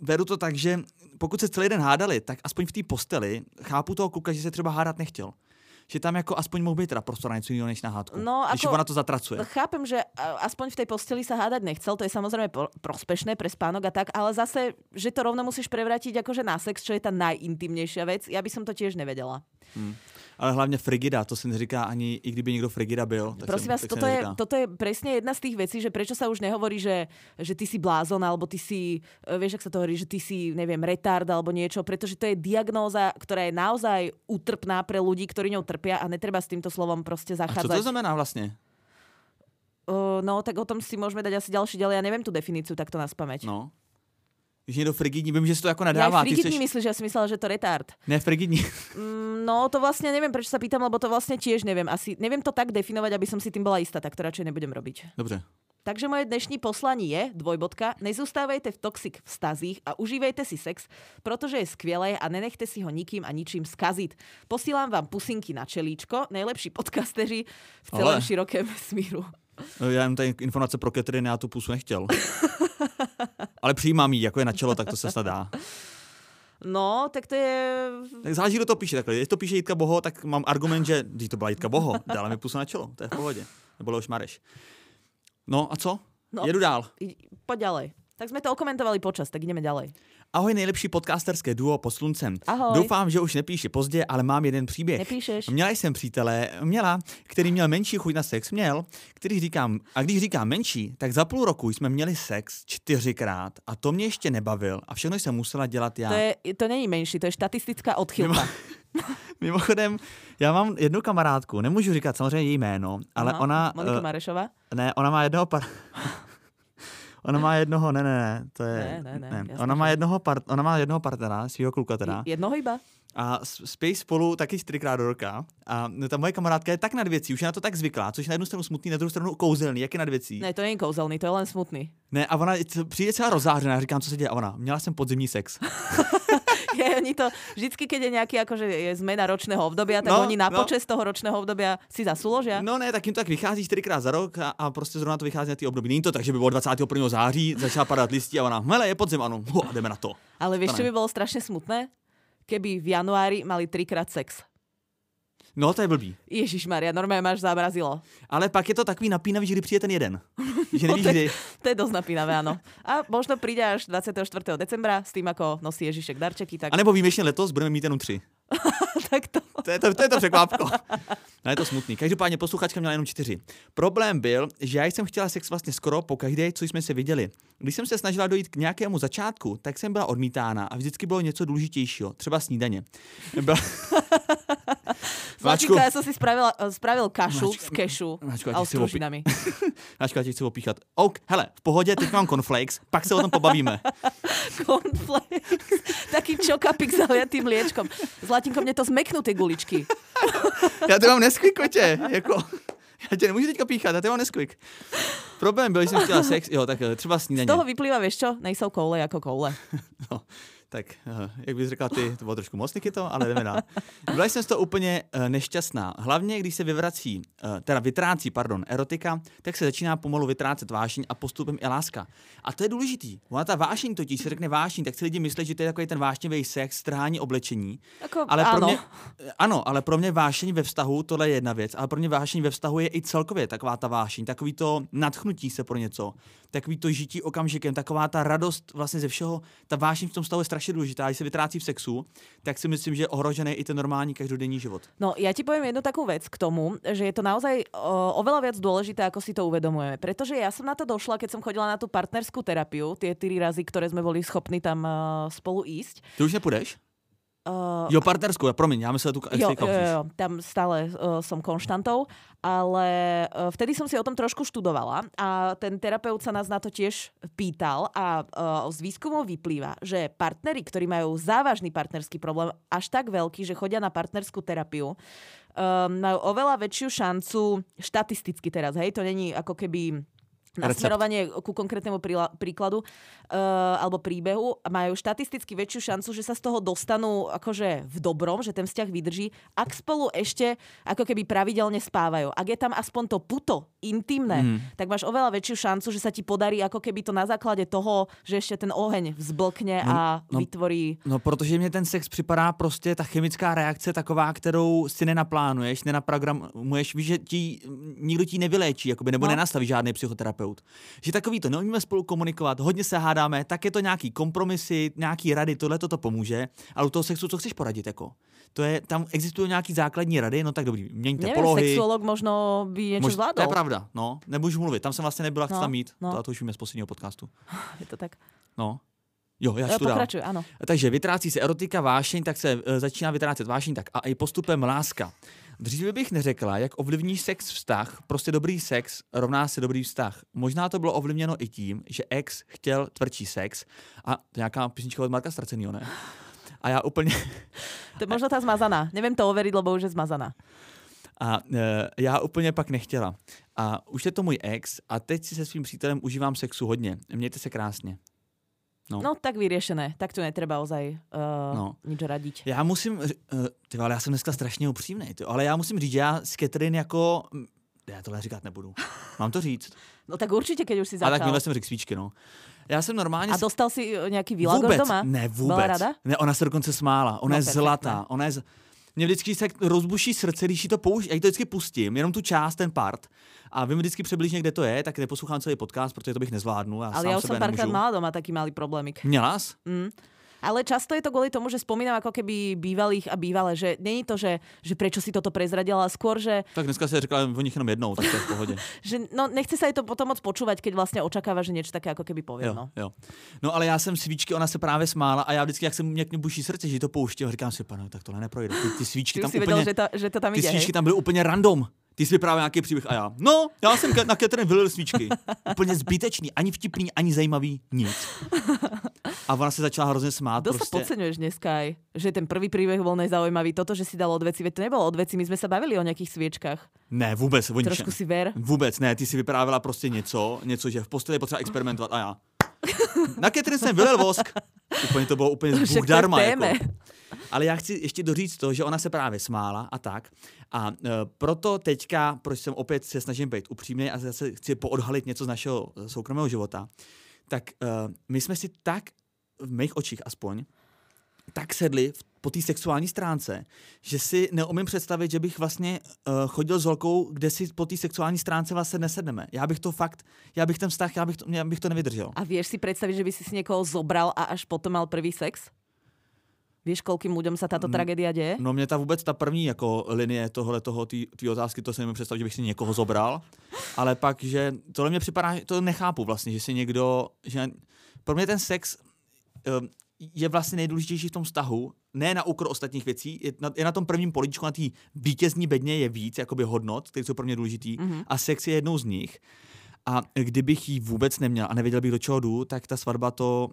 beru to tak, že pokud se celý den hádali, tak aspoň v té posteli chápu toho kluka, že se třeba hádat nechtěl že tam jako aspoň mohl být teda prostor na něco jiného než na hádku. No, když ako, ona to zatracuje. Chápem, že aspoň v tej posteli sa hádať nechcel, to je samozrejme prospešné pre spánok a tak, ale zase, že to rovno musíš prevrátiť akože na sex, čo je tá najintimnejšia vec, ja by som to tiež nevedela. Hmm ale hlavně frigida, to se neříká ani, i kdyby někdo frigida byl. Tak Prosím vás, toto je, toto je presne jedna z tých vecí, že prečo sa už nehovorí, že, že ty si blázon, alebo ty si, e, vieš, ak sa to hovorí, že ty si, neviem, retard alebo niečo, pretože to je diagnóza, ktorá je naozaj utrpná pre ľudí, ktorí ňou trpia a netreba s týmto slovom proste zachádzať. A co to znamená vlastne? Uh, no, tak o tom si môžeme dať asi ďalší ďalej. Ja neviem tú definíciu takto na spameť. No. Když někdo frigidní, vím, že si to jako nadává. Ja frigidní seš... myslíš, ja si myslela, že to retard. Ne, frigidní. Mm, no, to vlastne neviem, prečo sa pýtam, lebo to vlastne tiež neviem. Asi neviem to tak definovať, aby som si tým bola istá, tak to radšej nebudem robiť. Dobře. Takže moje dnešní poslaní je, dvojbodka, nezůstávejte v toxic vztazích a užívejte si sex, protože je skvělé a nenechte si ho nikým a ničím skazit. Posílám vám pusinky na čelíčko, nejlepší podcasteři v celém Ale... širokém smíru. No, já jen tady informace pro Catherine, já tu pusu nechtěl. Ale přijímám jí, jako je na čelo, tak to se snad dá. No, tak to je... Tak záleží, kdo to píše takhle. Když to píše Jitka Boho, tak mám argument, že když to byla Jitka Boho, dále mi pusu na čelo, to je v pohodě. Nebo Leoš Mareš. No a co? No, Jedu dál. Pojď ďalej. Tak jsme to okomentovali počas, tak jdeme ďalej. Ahoj, nejlepší podcasterské duo pod sluncem. Ahoj. Doufám, že už nepíše pozdě, ale mám jeden příběh. Nepíšeš. Měla jsem přítele, měla, který měl menší chuť na sex, měl, který říkám, a když říkám menší, tak za půl roku jsme měli sex čtyřikrát a to mě ještě nebavil a všechno jsem musela dělat já. To, je, to není menší, to je statistická odchylka. Mimochodem, já mám jednu kamarádku, nemůžu říkat samozřejmě její jméno, ale Aha, ona... Monika uh, Marešová? Ne, ona má jednoho par... Ona má jednoho, ne, ne, ne, to je... Ne, ne, ne. ne. Ona, má jednoho part, ona má jednoho partnera, svého kluka teda. Jednoho iba? A spí spolu taky čtyřikrát do roka. A ta moje kamarádka je tak nad věcí, už je na to tak zvyklá, což je na jednu stranu smutný, na druhou stranu kouzelný. Jak je nad věcí? Ne, to není kouzelný, to je len smutný. Ne, a ona přijde celá rozářená, říkám, co se děje. A ona, měla jsem podzimní sex. je, oni to, vždycky, keď je nějaký akože je zmena ročného obdobia, tak no, oni na no. počas toho ročného obdobia si zasúložia. No ne, tak jim to tak vychází čtyřikrát za rok a, a prostě zrovna to vychází na ty období. Není to tak, že by bylo 21. září, začala padat listí a ona, hele, je podzim, ano, a jdeme na to. Ale víš, co by bylo strašně smutné? Keby v januári mali třikrát sex. No, to je blbý. Ježíš Maria, normálně máš zábrazilo. Ale pak je to takový napínavý, že kdy přijde ten jeden. Že nevíš, no, kdy. To je dosť napínavé, áno. A možno príde až 24. decembra s tým, ako nosí Ježíšek darčeky. Tak... A nebo výjimečně letos budeme mít jenom tři. tak to... To je to, to, je to překvápko. No je to smutný. Každopádně posluchačka měla jenom čtyři. Problém byl, že já jsem chtěla sex vlastně skoro po každé, co jsme se viděli. Když jsem se snažila dojít k nějakému začátku, tak jsem byla odmítána a vždycky bylo něco důležitějšího, třeba snídaně. Byla... Zlatinka, já jsem si spravila, spravil kašu Mačka, z kešu Mačko, a s pružinami. Mačko, já ti chci opíchat. OK, hele, v pohodě, teď mám cornflakes, pak se o tom pobavíme. cornflakes, taký čokapik zaliatým mliečkom. Zlatinko, mě to zmeknú ty guličky. já to mám Nesquik, kotě, jako... Já tě nemůžu teďka píchat, já to mám Nesquik. Problém byl, že jsem chtěla sex, jo, tak eh, třeba snídaně. Z toho vyplývá, víš čo? Nejsou koule jako koule. no tak eh, jak bys řekla ty, to bylo trošku moc to, ale jdeme dál. Byla jsem z toho úplně uh, nešťastná. Hlavně, když se vyvrací, uh, teda vytrácí, pardon, erotika, tak se začíná pomalu vytrácet vášeň a postupem i láska. A to je důležitý. Ona ta vášeň totiž se řekne vášeň, tak si lidi myslí, že to je takový ten vášnivý sex, strhání oblečení. Jako, ale ano. Pro mě, ano, ale pro mě vášeň ve vztahu, tohle je jedna věc, ale pro mě vášeň ve vztahu je i celkově taková ta vášeň, takový to nadchnutí se pro něco, takový to žití okamžikem, taková ta radost vlastně ze všeho, ta vášeň v tom stavu je strašně důležitá. Když se vytrácí v sexu, tak si myslím, že je ohrožený i ten normální každodenní život. No, já ti povím jednu takovou věc k tomu, že je to naozaj o, oveľa viac dôležité, ako si to uvedomujeme. Protože já jsem na to došla, keď jsem chodila na tu partnerskú terapiu, tie tři razy, které jsme byli schopni tam uh, spolu ísť. Ty už nepůjdeš? Uh, jo, partnerskou, promiň, já myslím, tu jo, jo, jo, tam stále uh, som konštantou, ale uh, vtedy som si o tom trošku študovala a ten terapeut sa nás na to tiež pýtal a uh, z výskumu vyplýva, že partnery, ktorí majú závažný partnerský problém, až tak veľký, že chodia na partnerskú terapiu, um, majú oveľa väčšiu šancu, štatisticky teraz, hej, to není ako keby nasmerovanie ku konkrétnemu príkladu uh, alebo príbehu majú štatisticky väčšiu šancu, že sa z toho dostanú akože v dobrom, že ten vzťah vydrží, ak spolu ešte ako keby pravidelne spávajú. Ak je tam aspoň to puto intimné, mm. tak máš oveľa väčšiu šancu, že sa ti podarí ako keby to na základe toho, že ešte ten oheň vzblkne No, a no, vytvorí... No, protože mě ten sex připadá prostě ta chemická reakce taková, kterou si nenaplánuješ, nenaprogramuješ, víš, že ti, nikdo ti nevyléčí, jakoby, nebo no. nenastaví žádný psychoterapeut. Že takový to, neumíme spolu komunikovat, hodně se hádáme, tak je to nějaký kompromisy, nějaký rady, tohle to pomůže, ale u toho sexu co chceš poradit, jako? To je, tam existují nějaký základní rady, no tak dobrý, měňte Neviem, polohy. sexuolog možno by niečo Mož- to zvládol. je pravda, no, nemůžu mluvit, tam jsem vlastně nebyla, chci No, tam mít, no. to, a to už víme z posledního podcastu. Je to tak. No. Jo, já E, čtu dál. Pokračuj, áno. Takže vytrácí se erotika, vášeň, tak se e, začíná vytrácet vášeň, tak a i postupem láska. Dříve bych neřekla, jak ovlivní sex vztah, prostě dobrý sex rovná se dobrý vztah. Možná to bylo ovlivněno i tím, že ex chtěl tvrdší sex a to nějaká písnička od Marka Stracenýho, ne? A já úplně, To je možno tá zmazaná. Neviem to overiť, lebo už je zmazaná. a e, já úplně pak nechtěla. A už je to můj ex a teď si se svým přítelem užívám sexu hodně. Mějte se krásně. No. No tak vyriešené. Tak tu netreba ozaj uh, No. nič radiť. Já musím, eh, ty vole, já jsem dneska strašně upřímný, ty, ale já musím říct, že já s Catherine jako, mm, já tohle říkat nebudu. Mám to říct. No tak určite, keď už si A začal. tak minule jsem řekl svíčky, no. Já jsem normálně... A dostal si eh, nejaký výlagor doma? ne, Byla vůbec. rada? Ne, ona se dokonce smála. Ona No, je perfektné. zlatá. Ona je z... Mě vždycky se rozbuší srdce, když to použ... já to vždycky pustím, jenom tu část, ten part. A vím vždycky přibližně, kde to je, tak neposlouchám celý podcast, protože to bych nezvládnul. Já Ale sám ja už som párkrát mala doma taký malý problémik. Měla jsi? Mm. Ale často je to kvôli tomu, že spomínam ako keby bývalých a bývalé, že není to, že, že prečo si toto prezradila, ale skôr, že, Tak dneska se řekla o nich jenom jednou, tak to je v pohodě. že no, nechce sa jej to potom moc počúvať, keď vlastne očakáva, že niečo také ako keby poviem. Jo, No. jo. No ale já jsem svíčky, ona se právě smála a já vždycky, jak se mě k buší srdce, že to pouštím, a říkám si, pane, tak tohle neprojde. Ty, ty svíčky Ty tam si úplně, vedel, že to, že to tam ty ide, hej? svíčky tam byly úplně random. Ty jsi vyprávěl nějaký příběh a já, no, já jsem na Catherine vylil svíčky. Úplně zbytečný, ani vtipný, ani zajímavý, nic. A ona se začala hrozně smát. Sa prostě. podceňuješ dneska aj, že ten prvý príbeh bol nezaujímavý. Toto, že si dal od veci, veď to nebolo od veci, my sme sa bavili o nejakých sviečkách. Ne, vůbec, o ničem. Trošku si ver. Vůbec ne, ty si vyprávěla prostě něco, něco, že v posteli je potřeba experimentovat a já. Na Catherine jsem vylil vosk. Úplně to bylo úplně z Však to je Bůh darma. Jako. Ale já chci ještě doříct to, že ona se právě smála a tak. A uh, proto teďka, proč jsem opět se snažím být upřímný a zase chci poodhalit něco z našeho eh, soukromého života, tak uh, my jsme si tak, v mých očích aspoň, tak sedli v- po té sexuální stránce, že si neumím představit, že bych vlastně uh, chodil s holkou, kde si po té sexuální stránce vlastně nesedneme. Já bych to fakt, já bych ten vztah, já bych to, já bych to nevydržel. A vieš si predstaviť, že by si si niekoho zobral a až potom mal prvý sex? Vieš, koľkým ľuďom sa táto Mm, tragédia deje? No mě ta vůbec ta první jako linie tohle toho, té otázky, to si nemůžu představit, že bych si někoho zobral, ale pak, že tohle mě připadá, to nechápu vlastně, že si někdo, že pro mě ten sex je vlastně nejdůležitější v tom vztahu, ne na úkor ostatních věcí, je na, je na tom prvním políčku, na té vítězní bedně je víc jakoby hodnot, které jsou pro mě důležitý Mhm. a sex je jednou z nich. A kdybych ji vůbec neměl a nevěděl bych, do čeho jdu, tak ta svatba to,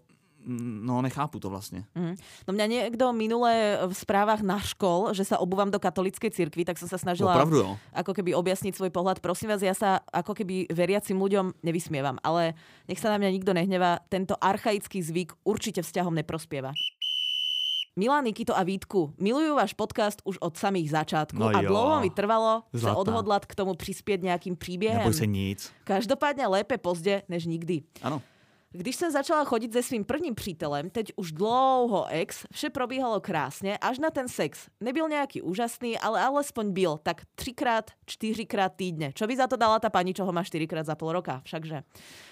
no nechápu to vlastně. Mhm. No mňa niekto minule v správach naškol, že sa obúvam do katolíckej cirkvi, tak som sa snažila Opravdu jo. ako keby objasniť svoj pohľad. Prosím vás, ja sa ako keby veriacim ľuďom nevysmievam, ale nech sa na mňa nikto nehnevá, tento archaický zvyk určite vzťahom neprospieva. Milá Nikito a Vítku, milujú váš podcast už od samých začiatku No a dlouho mi trvalo sa Zlatá. odhodlať k tomu prispieť nejakým príběhem. Neboj se nic. Každopádne lépe pozdě než nikdy. Ano. Když jsem začala chodit se svým prvním přítelem, teď už dlouho ex, vše probíhalo krásně, až na ten sex. Nebyl nějaký úžasný, ale alespoň byl, tak třikrát, čtyřikrát týdne. Čo by za to dala ta paní, čo ho má čtyřikrát za pol roka? Všakže.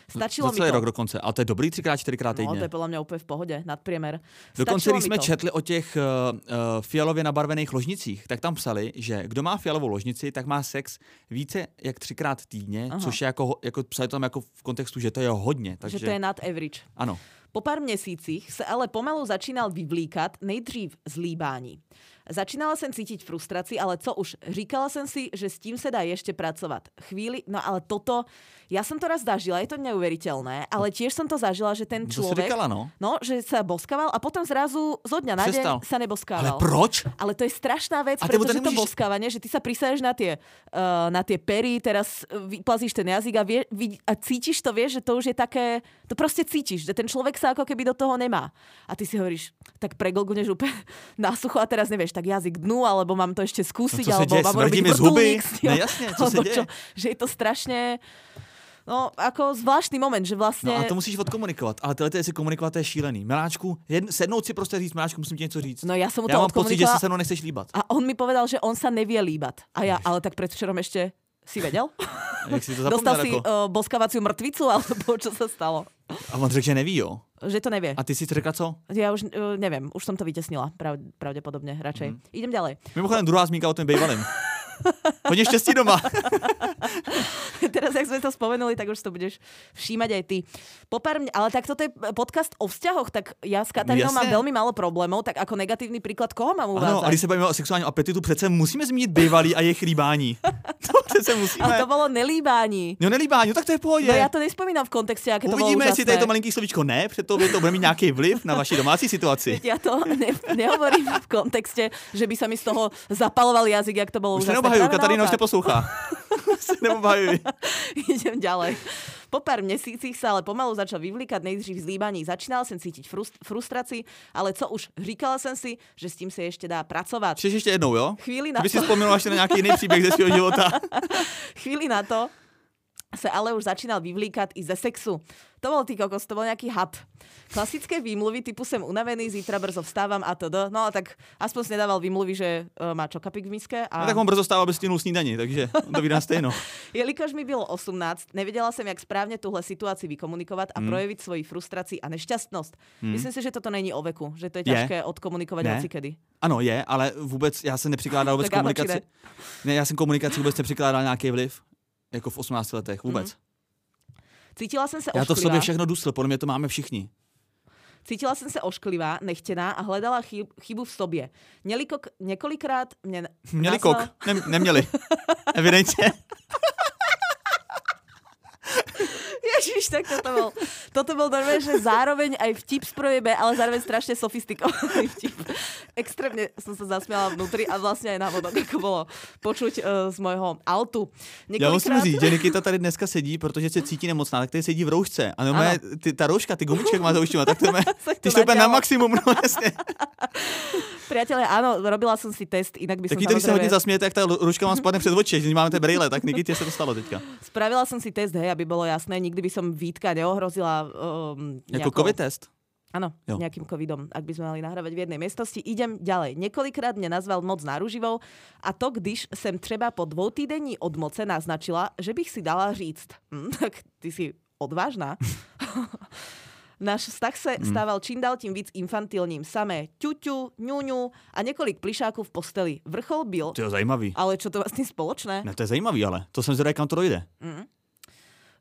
Stačilo Za mi celý to. rok dokonce. Ale to je dobrý třikrát, čtyřikrát No, týdně. to je podle mě úplně v pohodě, nadpriemer. Dokonce, Stačilo když mi jsme to. četli o těch uh, uh, fialově nabarvených ložnicích, tak tam psali, že kdo má fialovou ložnici, tak má sex více jak třikrát týdně, Aha. což je jako, jako psali tam jako v kontextu, že to je hodně. Takže Že to je nad average. ano. Po pár měsících se ale pomalu začínal vyvlíkat nejdřív z líbání. Začínala jsem cítiť frustraci, ale co už, říkala jsem si, že s tím se dá ještě pracovat. Chvíli, no ale toto, ja som to raz zažila, je to neuveriteľné, ale tiež som to zažila, že ten človek, říkala, no. no, že sa boskával a potom zrazu zo dňa na deň Přestal. sa neboskával. Ale proč? Ale to je strašná vec, A ty mu to pretože to nemôžeš- boskávanie, že ty sa prisadeš na tie, uh, na tie pery, teraz uh, vyplazíš ten jazyk a, vie, a cítiš to, vieš, že to už je také, to proste cítiš, že ten človek sa ako keby do toho nemá. A ty si hovoríš, tak preglgneš úplne na sucho a teraz nevieš, tak jazyk dnu, alebo mám to ešte skúsiť, No, alebo deje? mám Smrdí robiť vrtuľník s ním, No jasne, sa alebo deje? Že je to strašne, no ako zvláštny moment, že vlastne... No a to musíš odkomunikovat. Ale tyhle si komunikovat to je šílený. Miláčku, jedn, sednout si prostě říct, Miláčku, musím ti něco říct. No ja som mu Já to mám pocit, že si se mnou nechceš líbat. A on mi povedal, že on sa nevie líbať. A ja, ale tak predvčerom ešte si vedel? Jak si to Dostal si jako? uh, boskávaciu mrtvicu, alebo čo sa stalo? A on řekl, že neví, jo. Že to nevie. A ty si řekla co? Ja už uh, neviem, už som to vytesnila, prav, pravdepodobne, radšej. Mhm. Idem ďalej. Mimochodem druhá zmínka o tom bývalém. Hodně štěstí doma. Teraz, jak sme to spomenuli, tak už to budeš všímať aj ty. Popár ale tak toto je podcast o vzťahoch, tak ja s Katarínou mám veľmi málo problémov, tak ako negatívny príklad, koho mám Ano, uvádzať? a když se bavíme o sexuálním apetitu, přece musíme zmínit bývalý a jejich líbání. To přece musíme. ale to bolo nelíbání. No nelíbání, no tak to je v pohodě. No ja to nespomínam v kontexte, aké to Uvidíme, jestli tady to malinký slovíčko ne, před to, to bude mít nějaký vliv na vaši domácí situaci. Ja to ne, nehovorím v kontexte, že by sa mi z toho zapaloval jazyk, jak to se úžasné. Práve Katarína už tě poslouchá. neobhajuj. Idem ďalej. Po pár měsících sa ale pomalu začal vyvlíkať nejdřív z líbaní. Začínal jsem cítiť frust- frustraci, ale co už, říkala jsem si, že s tím se ještě dá pracovat. Přeš ještě jednou, jo? Chvíli na si to, vzpomněla ještě na nějaký jiný příběh ze svého života. chvíli na to se ale už začínal vyvlíkať i ze sexu. To bol ty kokos, to bol nejaký had. Klasické výmluvy typu som unavený, zítra brzo vstávam a to. No a tak aspoň si nedával výmluvy, že uh, má čokapik v miske. A... No, tak on brzo stával, aby stihnul snídaní, takže to vydá stejno. Jelikož mi bylo 18, nevedela jsem, jak správně tuhle situaci vykomunikovat a Hmm. projevit svoji frustraci a nešťastnost. Myslím si, že toto není o veku, že to je těžké odkomunikovat Ne. hocikedy. Ano, je, ale vůbec já jsem nepřikládal vůbec komunikaci. Ne, já jsem komunikaci vůbec nepřikládal nějaký vliv. Jako v 18 letech, vůbec. Mhm. Cítila jsem se Já to v ošklivá. sobě všechno dusl, podle mě to máme všichni. Cítila jsem se ošklivá, nechtěná a hledala chyb, chybu v sobě. Několik, několikrát mě Měli nazval- kok, ne, neměli. Evidentně. Ježiš, tak toto bol, toto bol normálne, že zároveň aj vtip z B, ale zároveň strašne sofistikovaný vtip. Extrémne som sa zasmiala vnútri a vlastne aj na vodok, ako bolo počuť uh, z môjho autu. Já musím říct, že Nikita tady dneska sedí, protože se cítí nemocná, tak tady sedí v roušce. A no, ty, ta rouška, ty gumičky, jak má zauštěma, tak to má, Sa ty to na maximum, no jasně. Priatelia, áno, robila som si test, inak by som Taky tady se hodně zasmějete, jak ta rouška vám spadne před oči, že máme ty brýle, tak Nikitě se to stalo teďka. Spravila som si test, hej, aby bolo jasné, nikdy by som Vítka neohrozila um, Jako covid test. Áno, Jo. nejakým covidom, ak by sme mali nahrávať v jednej miestnosti. Idem ďalej. Několikrát mě nazval moc náruživou a to, když jsem třeba po dvoutýdenní odmoce naznačila, že bych si dala říct. Hm, tak ty si odvážná. Náš vztah se stával čím dál tím víc infantilním. Samé ťuťu, ňuňu a několik plišáků v posteli. Vrchol byl, To je zajímavý. ale čo to vlastně společné? Ne, to je zajímavý, ale to jsem zvědavý, kam to dojde.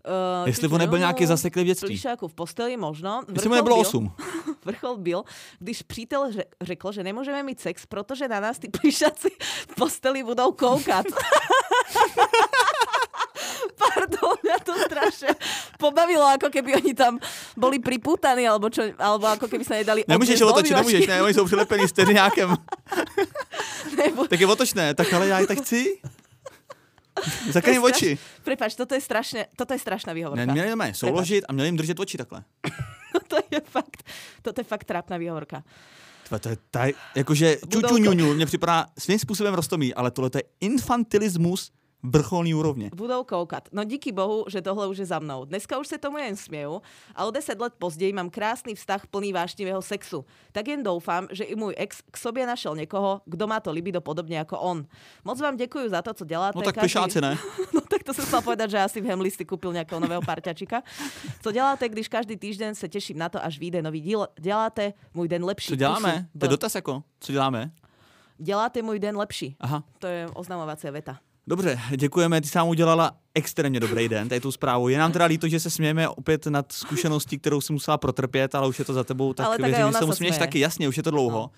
Uh, Jestli on nebyl nějaký zaseklý v dětství. Plišáků v posteli možno. Jestli mu Vrchol nebylo byl- 8. Vrchol byl, když přítel řek- řekl, že nemůžeme mít sex, protože na nás ty plišaci v posteli budou koukat. Pardon, mňa to strašne pobavilo, ako keby oni tam boli pripútaní, alebo, čo, alebo ako keby sa nedali Nemůžeš otočit, nemůžeš, ne, oni jsou přilepený stejňákem. Nebo- tak je otočné, tak ale já i tak chci. To je oči. Prepač, toto je strašne, toto je strašná výhovorka. Ne, měli jsme souložit a měli jim držet oči takhle. to je fakt, toto je fakt trápna výhovorka. Tva, to je taj, jakože Budou čuču to- ňuňu mě připadá svým způsobem rostomý, ale tohle to je infantilismus vrcholný úrovně. Budou koukat. No díky bohu, že tohle už je za mnou. Dneska už se tomu jen směju a o 10 let později mám krásný vztah plný vášnivého sexu. Tak jen doufám, že i můj ex k sobě našel někoho, kdo má to libido podobně jako on. Moc vám děkuji za to, co děláte. No tak Každý- plišáci, ne? No tak to jsem chcela povedať, že asi v Hemli si kúpil nějakého nového parťačika. Co děláte, když každý týden se těším na to, až vyjde nový díl? Děláte můj den lepší. Co děláme? To je dotaz jako, co děláme? Děláte můj den lepší. Aha. To je oznamovací věta. Dobře, děkujeme, ty sám udělala extrémně dobrý den, tady tu zprávu. Je nám teda líto, že se smějeme opět nad zkušeností, kterou si musela protrpět, ale už je to za tebou, tak, Ale věřím, že se sa směješ směje. taky, jasně, už je to dlouho. No.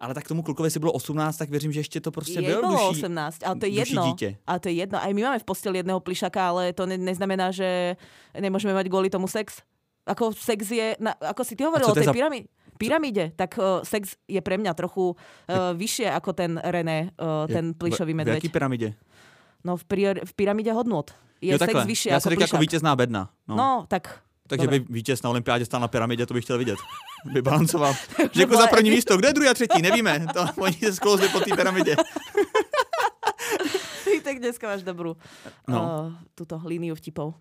Ale tak tomu klukovi si bylo 18, tak věřím, že ještě to prostě Jej bylo bolo duší, 18, ale to je jedno. dítě. Ale to je jedno. Aj my máme v posteli jedného plišaka, ale to ne, neznamená, že nemôžeme mať kvôli tomu sex. Ako sex je, na, ako si ty hovoril o je tej za- pyramí- pyramíde, tak uh, sex je pre mňa trochu uh, vyššie ako ten René, uh, ten plišový V, v medveď. jaký pyramidě? No v, prior, v pyramíde hodnot. Je jo, sex takhle. vyššie Já ako jsem jako plišák. vítězná bedna. No. No, tak Takže dobre. by vítěz na olympiádě stál na pyramidě, to bych chtěl vidět. Vybalancoval. že jako bola za první místo. Kdo je druhý a třetí? Nevíme. To, oni se sklouzli po té pyramidě. ty tak dneska máš dobrú No. uh, túto líniu vtipov.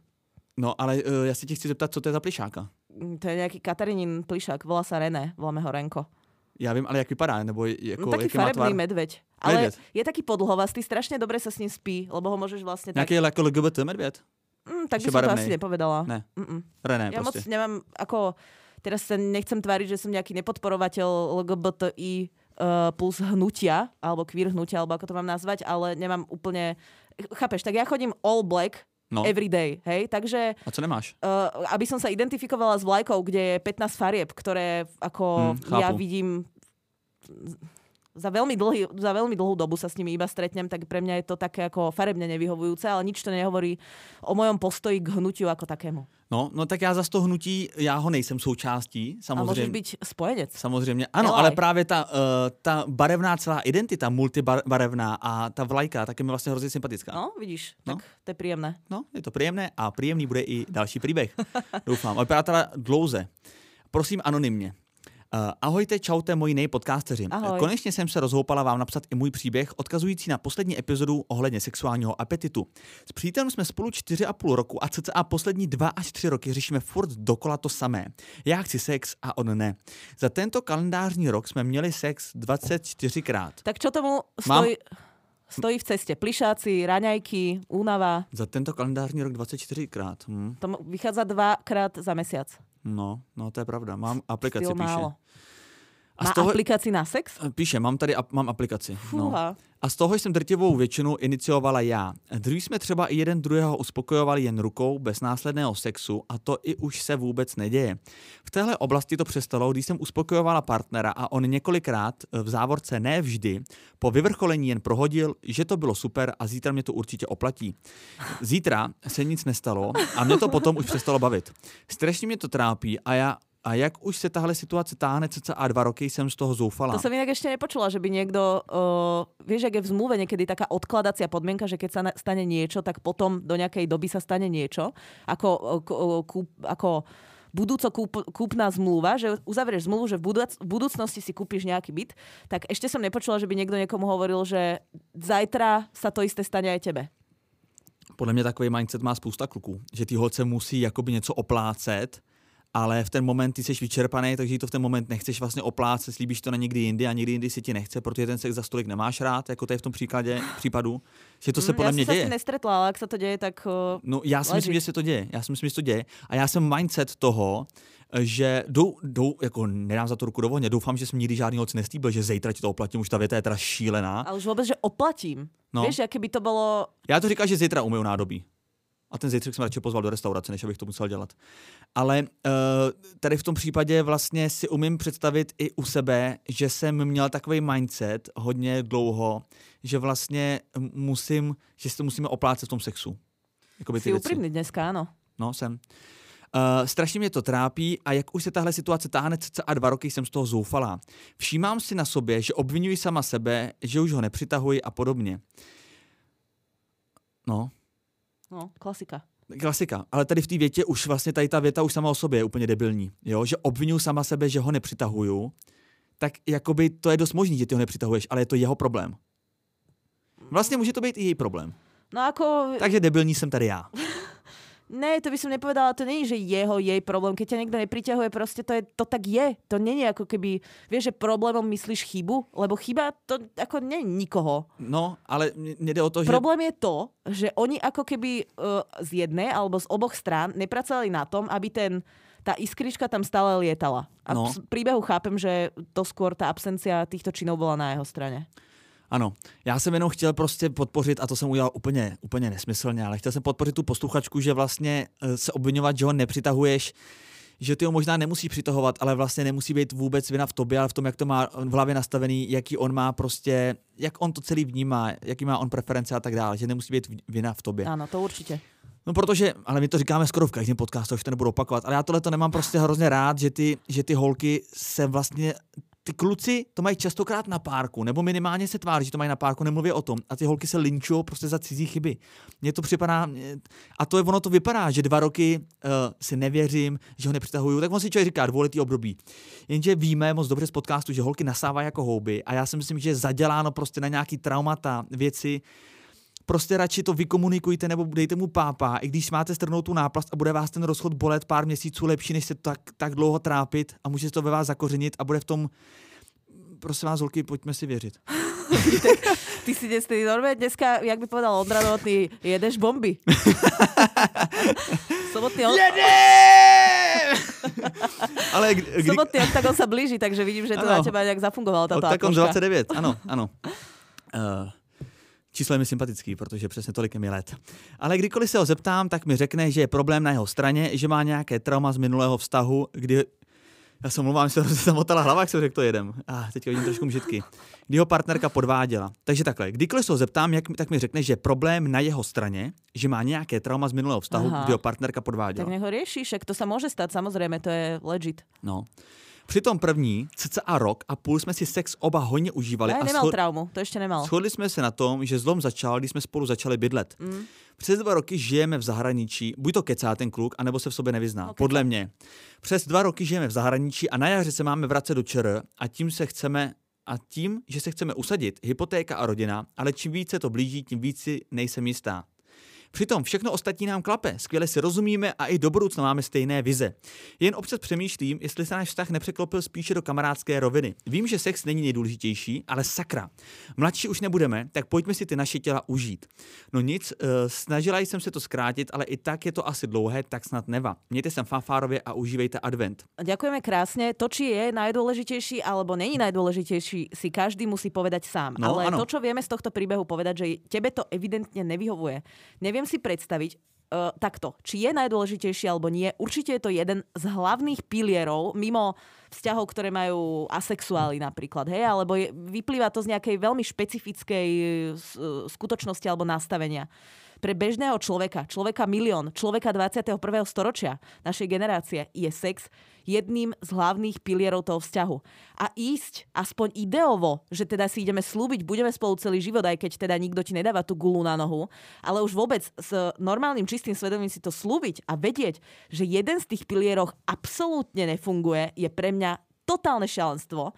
No, ale uh, já se ti chci zeptat, co to je za plišáka? Mm, To je nejaký Katarínin plišák, volá sa René, voláme ho Renko. Já vím, ale jak vypadá, nebo jako, No, taký jaký má tvar? farebný medveď. Ale Medveď. je taký podlhovastý, strašne dobre sa s ním spí, lebo ho môžeš vlastne tak... Nějaký jako LGBT medvěd? Mm, tak by ešte som to asi nepovedala. Ne. Mm-mm. René moc prostě. nemám, ako... Teraz sa nechcem tváriť, že som nejaký nepodporovateľ LGBTI uh, plus hnutia, alebo queer hnutia, alebo ako to mám nazvať, ale nemám úplne... Chápeš, tak ja chodím all black No, every day, hej? Takže a co nemáš? uh, aby som sa identifikovala s vlajkou, kde je 15 farieb, ktoré ako Hm, chápu. ja vidím za veľmi, dlhý, za veľmi dlhú dobu sa s nimi iba stretnem, tak pre mňa je to také ako farebne nevyhovujúce, ale nič to nehovorí o mojom postoji k hnutiu ako takému. No, no tak já za to hnutí, já ho nejsem součástí, A môžeš samozřejmě. byť spojenec. Samozřejmě, ano, Elaj. ale právě ta, uh, ta barevná celá identita, multibarevná a ta vlajka, tak je mi vlastně hrozně sympatická. No, vidíš, No. tak to je príjemné. No, je to příjemné a příjemný bude i další příběh. Doufám. Ale teda dlouze. Prosím anonymně. Uh, ahojte, čaute, moji nejpodcasteři. Ahoj. Konečně jsem se rozhoupala vám napsat i můj příběh, odkazující na poslední epizodu ohledně sexuálního apetitu. S přítelem jsme spolu 4,5 roku a cca poslední 2 až 3 roky řešíme furt dokola to samé. Já chci sex a on ne. Za tento kalendářní rok jsme měli sex 24krát. Tak čo tomu Mám- stojí, stojí v ceste? Plišáci, raňajky, únava. Za tento kalendářní rok 24krát. Hm. To vychádza dvakrát za mesiac. No, no, to je pravda. Mám aplikaci, Styl píše. málo. A Má toho, aplikácii na sex? Píše, mám tady mám aplikaci. No. A z toho jsem drtivou většinu iniciovala já. Druhý jsme třeba i jeden druhého uspokojovali jen rukou, bez následného sexu a to i už se vůbec neděje. V téhle oblasti to přestalo, když jsem uspokojovala partnera a on několikrát, v závorce ne vždy, po vyvrcholení jen prohodil, že to bylo super a zítra mě to určitě oplatí. Zítra se nic nestalo a mě to potom už přestalo bavit. Strašně mě to trápí a já a jak už se tahle situace táhne cca dva roky, jsem z toho zoufala. To som inak ešte nepočula, že by niekto, uh, vieš, ak je v zmluve niekedy taká odkladacia podmienka, že keď sa na- stane niečo, tak potom do nejakej doby sa stane niečo, ako, k- uh, kúp, ako budúco kúp, kúpna zmluva, že uzavrieš zmluvu, že v, budúc, v budúcnosti si kúpiš nejaký byt, tak ešte som nepočula, že by niekto niekomu hovoril, že zajtra sa to isté stane aj tebe. podle mě takový mindset má spousta kluků, že ty holce musí jakoby něco oplácet, ale v ten moment ty jsi vyčerpaný, takže to v ten moment nechceš vlastně oplácet, slíbíš to na někdy jindy a někdy jindy si ti nechce, protože ten sex za stolik nemáš rád, jako to je v tom příkladě, případu, že to se Mm, podle ja mě som sa s děje. tým nestretla, ale ak sa to deje, tak uh, No já si Leží. myslím, že se to děje. Já si myslím, že se to děje. A já jsem mindset toho, že jdou, jdou jako nedám za to ruku do ohně, doufám, že jsem nikdy žádný holce nestýbil, že zítra ti to oplatím, už ta věta je teda šílená. ale už vôbec, že oplatím. No. Vieš, aké by to bolo... Já to říkal, že zítra umyju nádobí. A ten zítřek jsem radši pozval do restaurace, než abych to musel dělat. Ale uh, tady v tom případě vlastně si umím představit i u sebe, že jsem měl takový mindset hodně dlouho, že vlastně musím, že si to musíme oplácet v tom sexu. Jakoby ty Si věci. úprimný dneska, áno. No, jsem. Uh, strašně mě to trápí a jak už se tahle situace táhne cca dva roky, jsem z toho zoufalá. Všímám si na sobě, že obvinuji sama sebe, že už ho nepřitahuji a podobně. No, No, klasika. Klasika, ale tady v té větě už vlastně tady ta věta už sama o sobě je úplně debilní, jo? že obvinuju sama sebe, že ho nepřitahuju, tak jakoby to je dost možný, že ty ho nepřitahuješ, ale je to jeho problém. Vlastně může to být i její problém. No ako... Takže debilní jsem tady já. Ne, to by som nepovedala, to není, že jeho, jej problém. Keď ťa niekto nepriťahuje, proste to, je, to tak je. To není ako keby, vieš, že problémom myslíš chybu, lebo chyba to ako nie je nikoho. No, ale mně jde o to, že... Problém je to, že oni ako keby uh, z jednej alebo z oboch strán nepracovali na tom, aby ten tá iskrička tam stále lietala. A No. v príbehu chápem, že to skôr tá absencia týchto činov bola na jeho strane. Ano, já jsem jenom chtěl prostě podpořit, a to jsem udělal úplně, úplně nesmyslně, ale chtěl jsem podpořit tu posluchačku, že vlastně eh, se obvinovat, že ho nepřitahuješ, že ty ho možná nemusí přitahovat, ale vlastně nemusí být vůbec vina v tobě, ale v tom, jak to má v hlavě nastavený, jaký on má prostě, jak on to celý vnímá, jaký má on preference a tak dále, že nemusí být vina v tobě. Ano, to určitě. No protože, ale my to říkáme skoro v každém podcastu, už to nebudu opakovat, ale já tohle to nemám prostě hrozně rád, že ty, že ty holky se vlastně ty kluci to mají častokrát na párku, nebo minimálně se tváří, že to mají na párku, nemluví o tom. A ty holky se linčují prostě za cizí chyby. Mně to připadá, a to je ono to vypadá, že dva roky uh, si nevěřím, že ho nepřitahuju, tak on si člověk říká dvouletý období. Jenže víme moc dobře z podcastu, že holky nasávají jako houby a já si myslím, že je zaděláno prostě na nějaký traumata, věci, prostě radši to vykomunikujte nebo dejte mu pápa, i když máte strhnout tu náplast a bude vás ten rozchod bolet pár měsíců lepší, než se tak, tak dlouho trápit a může se to ve vás zakořenit a bude v tom prosím vás, holky, pojďme si věřit. ty si dnes, ty normálně dneska, jak by povedal Ondra Novotný, jedeš bomby. Sobotný on... Ale kdy... Sobotný on sa blíži, takže vidím, že to ano. na teba nějak zafungovalo táto Octagon 29, ano, ano. Uh, Číslo je mi sympatický, protože přesně tolik je mi let. Ale kdykoliv se ho zeptám, tak mi řekne, že je problém na jeho straně, že má nějaké trauma z minulého vztahu, kdy já se mluvám, že se zamotala hlava, jak jsem řekl to jedem. A ah, teď vidím trošku mžitky. Kdy ho partnerka podváděla. Takže takhle, kdykoliv se ho zeptám, jak, tak mi řekne, že je problém na jeho straně, že má nějaké trauma z minulého vztahu, Aha. kdy ho partnerka podváděla. Tak nech ho řešíš, to se může stát, samozřejmě, to je legit. No. Při tom první, cca rok a půl jsme si sex oba hodně užívali. Ne, a nemal schod... traumu, to ještě nemal. Shodli jsme se na tom, že zlom začal, když jsme spolu začali bydlet. Mm. Přes dva roky žijeme v zahraničí, buď to kecá ten kluk, anebo se v sobě nevyzná. Okay. Podle mě. Přes dva roky žijeme v zahraničí a na jaře se máme vracet do ČR a tím se chceme a tím, že se chceme usadit, hypotéka a rodina, ale čím více to blíží, tím víc si nejsem jistá. Přitom všechno ostatní nám klape, skvěle si rozumíme a i do budoucna máme stejné vize. Jen občas přemýšlím, jestli se náš vztah nepřeklopil spíše do kamarádské roviny. Vím, že sex není nejdůležitější, ale sakra. Mladší už nebudeme, tak pojďme si ty naše těla užít. No nic, uh, snažila jsem se to zkrátit, ale i tak je to asi dlouhé, tak snad neva. Mějte se fanfárově a užívejte advent. Děkujeme krásně. To, či je najdůležitější alebo není najdůležitější, si každý musí povedať sám. No, ale ano. to, čo vieme z tohto príbehu povedať, že tebe to evidentně nevyhovuje. Neviem neviem si predstaviť, uh, takto, či je najdôležitejší alebo nie, určite je to jeden z hlavných pilierov, mimo vzťahov, ktoré majú asexuály napríklad, hej, alebo je, vyplýva to z nejakej veľmi špecifickej uh, skutočnosti alebo nastavenia. Pre bežného človeka, človeka milión, človeka 21. storočia, našej generácie, je sex jedným z hlavných pilierov toho vzťahu. A ísť aspoň ideovo, že teda si ideme slúbiť, budeme spolu celý život, aj keď teda nikto ti nedáva tú gulu na nohu, ale už vôbec s normálnym čistým svedomím si to slúbiť a vedieť, že jeden z tých pilierov absolútne nefunguje, je pre mňa totálne šialenstvo.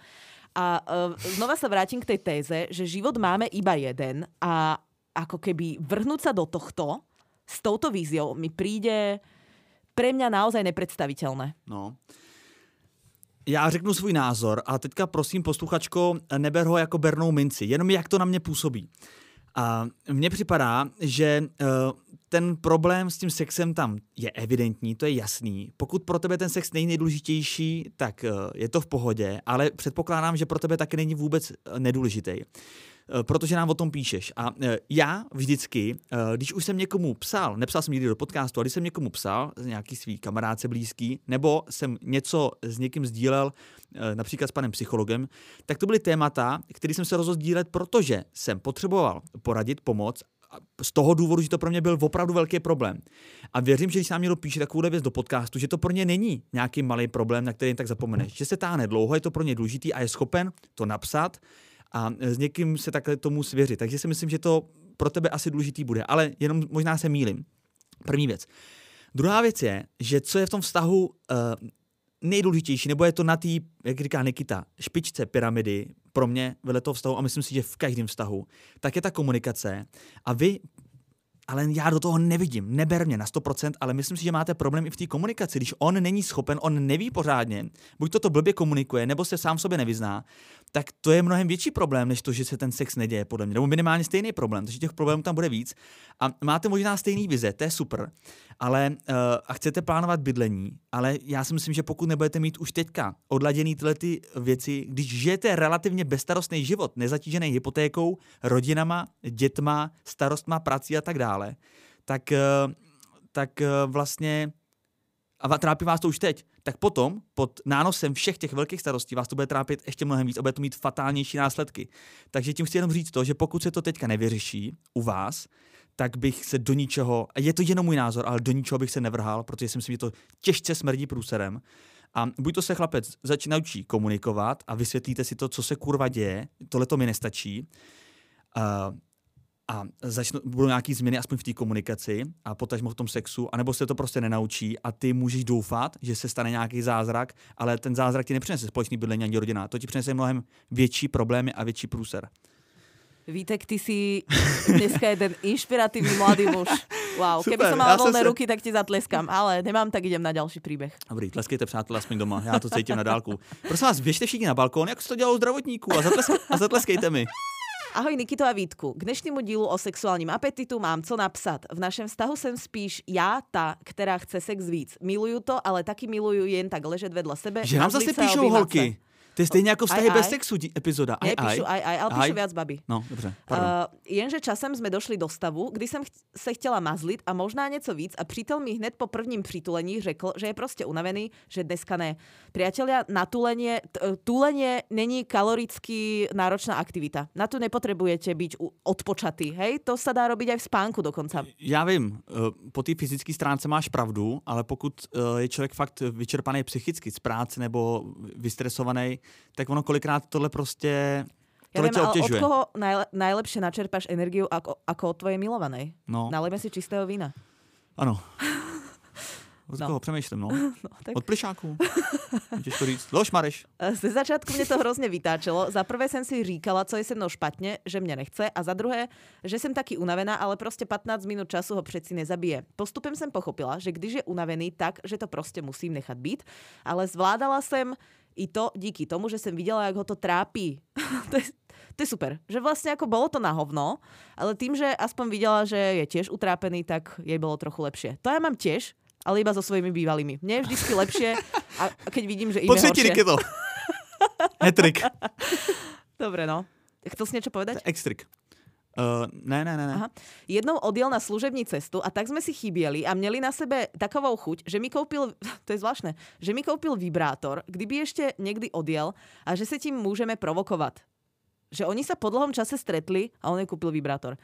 A uh, znova sa vrátim k tej téze, že život máme iba jeden a ako keby vrhnúť sa do tohto s touto víziou mi príde pre mňa naozaj nepredstaviteľné. No. Já řeknu svůj názor a teďka prosím posluchačko, neber ho jako bernou minci, jenom jak to na mě působí. A mně připadá, že uh, ten problém s tím sexem tam je evidentní, to je jasný. Pokud pro tebe ten sex není nejdůležitější, tak uh, je to v pohodě, ale předpokládám, že pro tebe taky není vůbec nedůležitý. Eh, protože nám o tom píšeš. A eh, já vždycky, eh, když už jsem někomu psal, nepsal jsem nikdy do podcastu, ale když jsem někomu psal, nějaký svý kamarádce blízký, nebo jsem něco s někým sdílel, například s panem psychologem, tak to byly témata, které jsem se rozhodl sdílet, protože jsem potřeboval poradit, pomoc z toho důvodu, že to pro mě byl opravdu velký problém. A věřím, že když nám někdo píše takovou věc do podcastu, že to pro ně není nějaký malý problém, na který jen tak zapomeneš. Že se táhne dlouho, je to pro ně důležitý a je schopen to napsat a s někým se takhle tomu svěřit. Takže si myslím, že to pro tebe asi důležitý bude, ale jenom možná se mýlim. První věc. Druhá věc je, že co je v tom vztahu uh, nejdůležitější, nebo je to na té, jak říká Nikita, špičce pyramidy pro mě vedle toho vztahu a myslím si, že v každém vztahu, tak je ta komunikace a vy ale já do toho nevidím, neber mě na 100%, ale myslím si, že máte problém i v té komunikaci. Když on není schopen, on neví pořádně, buď to to blbě komunikuje, nebo se sám sobě nevyzná, tak to je mnohem větší problém, než to, že se ten sex neděje, podle mě. Nebo minimálně stejný problém, takže těch problémů tam bude víc. A máte možná stejný vize, to je super, ale uh, a chcete plánovat bydlení, ale já si myslím, že pokud nebudete mít už teďka odladěný tyhle ty věci, když žijete relativně bezstarostný život, nezatížený hypotékou, rodinama, dětma, starostma, prací a tak dále, tak, uh, tak uh, vlastně a trápí vás to už teď, tak potom pod nánosem všech těch velkých starostí vás to bude trápit ještě mnohem víc a bude to mít fatálnější následky. Takže tím chci jenom říct to, že pokud se to teďka nevyřeší u vás, tak bych se do ničeho, a je to jenom můj názor, ale do ničeho bych se nevrhal, protože si myslím, že to těžce smrdí průserem. A buď to se chlapec začíná učí komunikovat a vysvětlíte si to, co se kurva děje, tohle to mi nestačí. Uh, a začnou, budou nějaký změny aspoň v té komunikaci a potažmo v tom sexu, anebo se to prostě nenaučí a ty můžeš doufat, že se stane nějaký zázrak, ale ten zázrak ti nepřinese společný bydlení ani rodina. To ti přinese mnohem větší problémy a větší průser. Vítek, ty si dneska jeden inšpiratívny mladý muž. Wow, Super, keby som mala voľné se- ruky, tak ti zatleskám, ale nemám, tak idem na ďalší príbeh. Dobrý, tleskejte přátelé aspoň doma, já to cítím na dálku. Prosím vás, běžte všichni na balkón, jak se to dělalo u zdravotníků a, zatlesk- a zatleskejte mi. Ahoj Nikito a Vítku. K dnešnímu dílu o sexuálním apetitu mám co napsat. V našem vztahu jsem spíš já ta, která chce sex víc. Miluju to, ale taky miluju jen tak ležet vedle sebe. Že nám zase píšou holky. To je stejně jako vztahy Aj, bez aj. sexu dí- epizoda. Aj, aj. Nepíšu aj, aj, ale Aj. píšu viac baby. No, dobře, pardon. Uh, jenže časem jsme došli do stavu, kdy jsem ch- se chtěla mazlit a možná něco víc a přítel mi hned po prvním přitulení řekl, že je prostě unavený, že dneska ne. Priatelia, na tulenie, tulenie není kaloricky náročná aktivita. Na to nepotrebujete byť u- odpočatý, hej? To sa dá robiť aj v spánku dokonca. Já vím, eh, po té fyzické stránce máš pravdu, ale pokud eh, je člověk fakt vyčerpaný psychicky z práce nebo vystresovaný, tak ono kolikrát tohle prostě Ja viem, ale od koho najle- najlepšie načerpáš energiu ako, ako od tvojej milovanej? No, Nalejme si čistého vína. ano. Od No. koho přemýšlím, no? No, tak... Od plišáků. Těžko říct. Lož Mareš. Ze začátku mě to hrozně vytáčelo. Za prvé jsem si říkala, co je se mnou špatně, že mě nechce a za druhé, že jsem taky unavená, ale prostě 15 minut času ho přeci nezabije. Postupem jsem pochopila, že když je unavený tak, že to prostě musím nechat být, ale zvládala jsem i to díky tomu, že jsem viděla, jak ho to trápí. to, je, to je super. Že vlastně jako bolo to na hovno, ale tým, že aspoň viděla, že je tiež utrápený, tak jej bylo trochu lepšie. To ja mám tiež, ale iba so svojimi bývalými. Mne je vždycky lepšie, a keď vidím, že im je horšie. to. Hetrik. Dobre, no. Chcel si niečo povedať? Extrik. Uh, ne, ne, ne, ne. Aha. Jednou odjel na služební cestu a tak sme si chyběli a měli na sebe takovou chuť, že mi koupil, to je zvláštne, že mi koupil vibrátor, kdyby ešte někdy odjel a že se tím můžeme provokovat. Že oni sa po dlhom čase stretli a on jej kúpil vibrátor.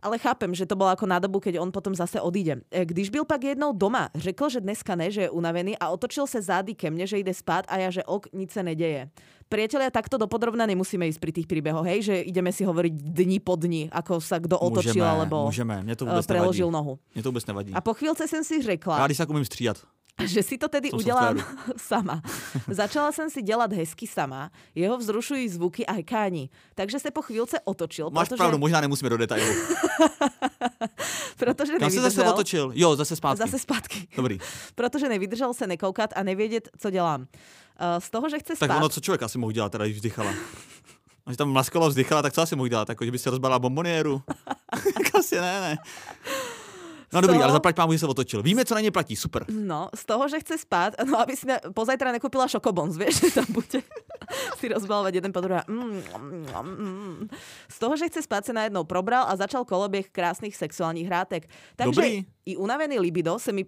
Ale chápem, že to bolo ako na dobu, keď on potom zase odíde. E, Když byl pak jednou doma, řekl, že dneska ne, že je unavený a otočil se zády ke mne, že ide spát a ja, že ok, nic sa nedeje. Priatelia, takto dopodrobna nemusíme ísť pri tých príbehoch, hej, že ideme si hovoriť dni po dni, ako sa kdo otočil můžeme, alebo můžeme. Mě to eh, vůbec preložil nevadí. nohu. Mě to vůbec nevadí. A po chvíľce jsem si Já řekla, když tak umím střídat. že si to tedy V tom udělám sama. Začala jsem si dělat hezky sama. Jeho vzrušují zvuky a hekání. Takže se po chvílce otočil, Máš protože, pravdu, možná nemusíme do detailu. protože Kam se zase otočil? Jo, zase zpátky. Zase zpátky. Dobrý. Protože nevydržel se nekoukat a nevědět, co dělám. Uh, z toho, že chce Tak spát, ono, co člověk asi mohl dělat, teda, když vzdychala? Když tam mlaskalo vzdychala, tak co asi mohl dělat? Jako, že by si rozbalila bomboniéru? Tak asi ne, ne. No dobrý, toho- ale zaplať pámu, že se otočil. Víme, co na ně platí, super. No, z toho, že chce spát, no aby si ne, pozajtra nekúpila šokobons, vieš, že tam bude si rozbalovať jeden po druhé. Mm, mm, mm. Z toho, že chce spát, se najednou probral a začal koloběh krásných sexuálních hrátek. Takže Dobrý. i unavený libido se mi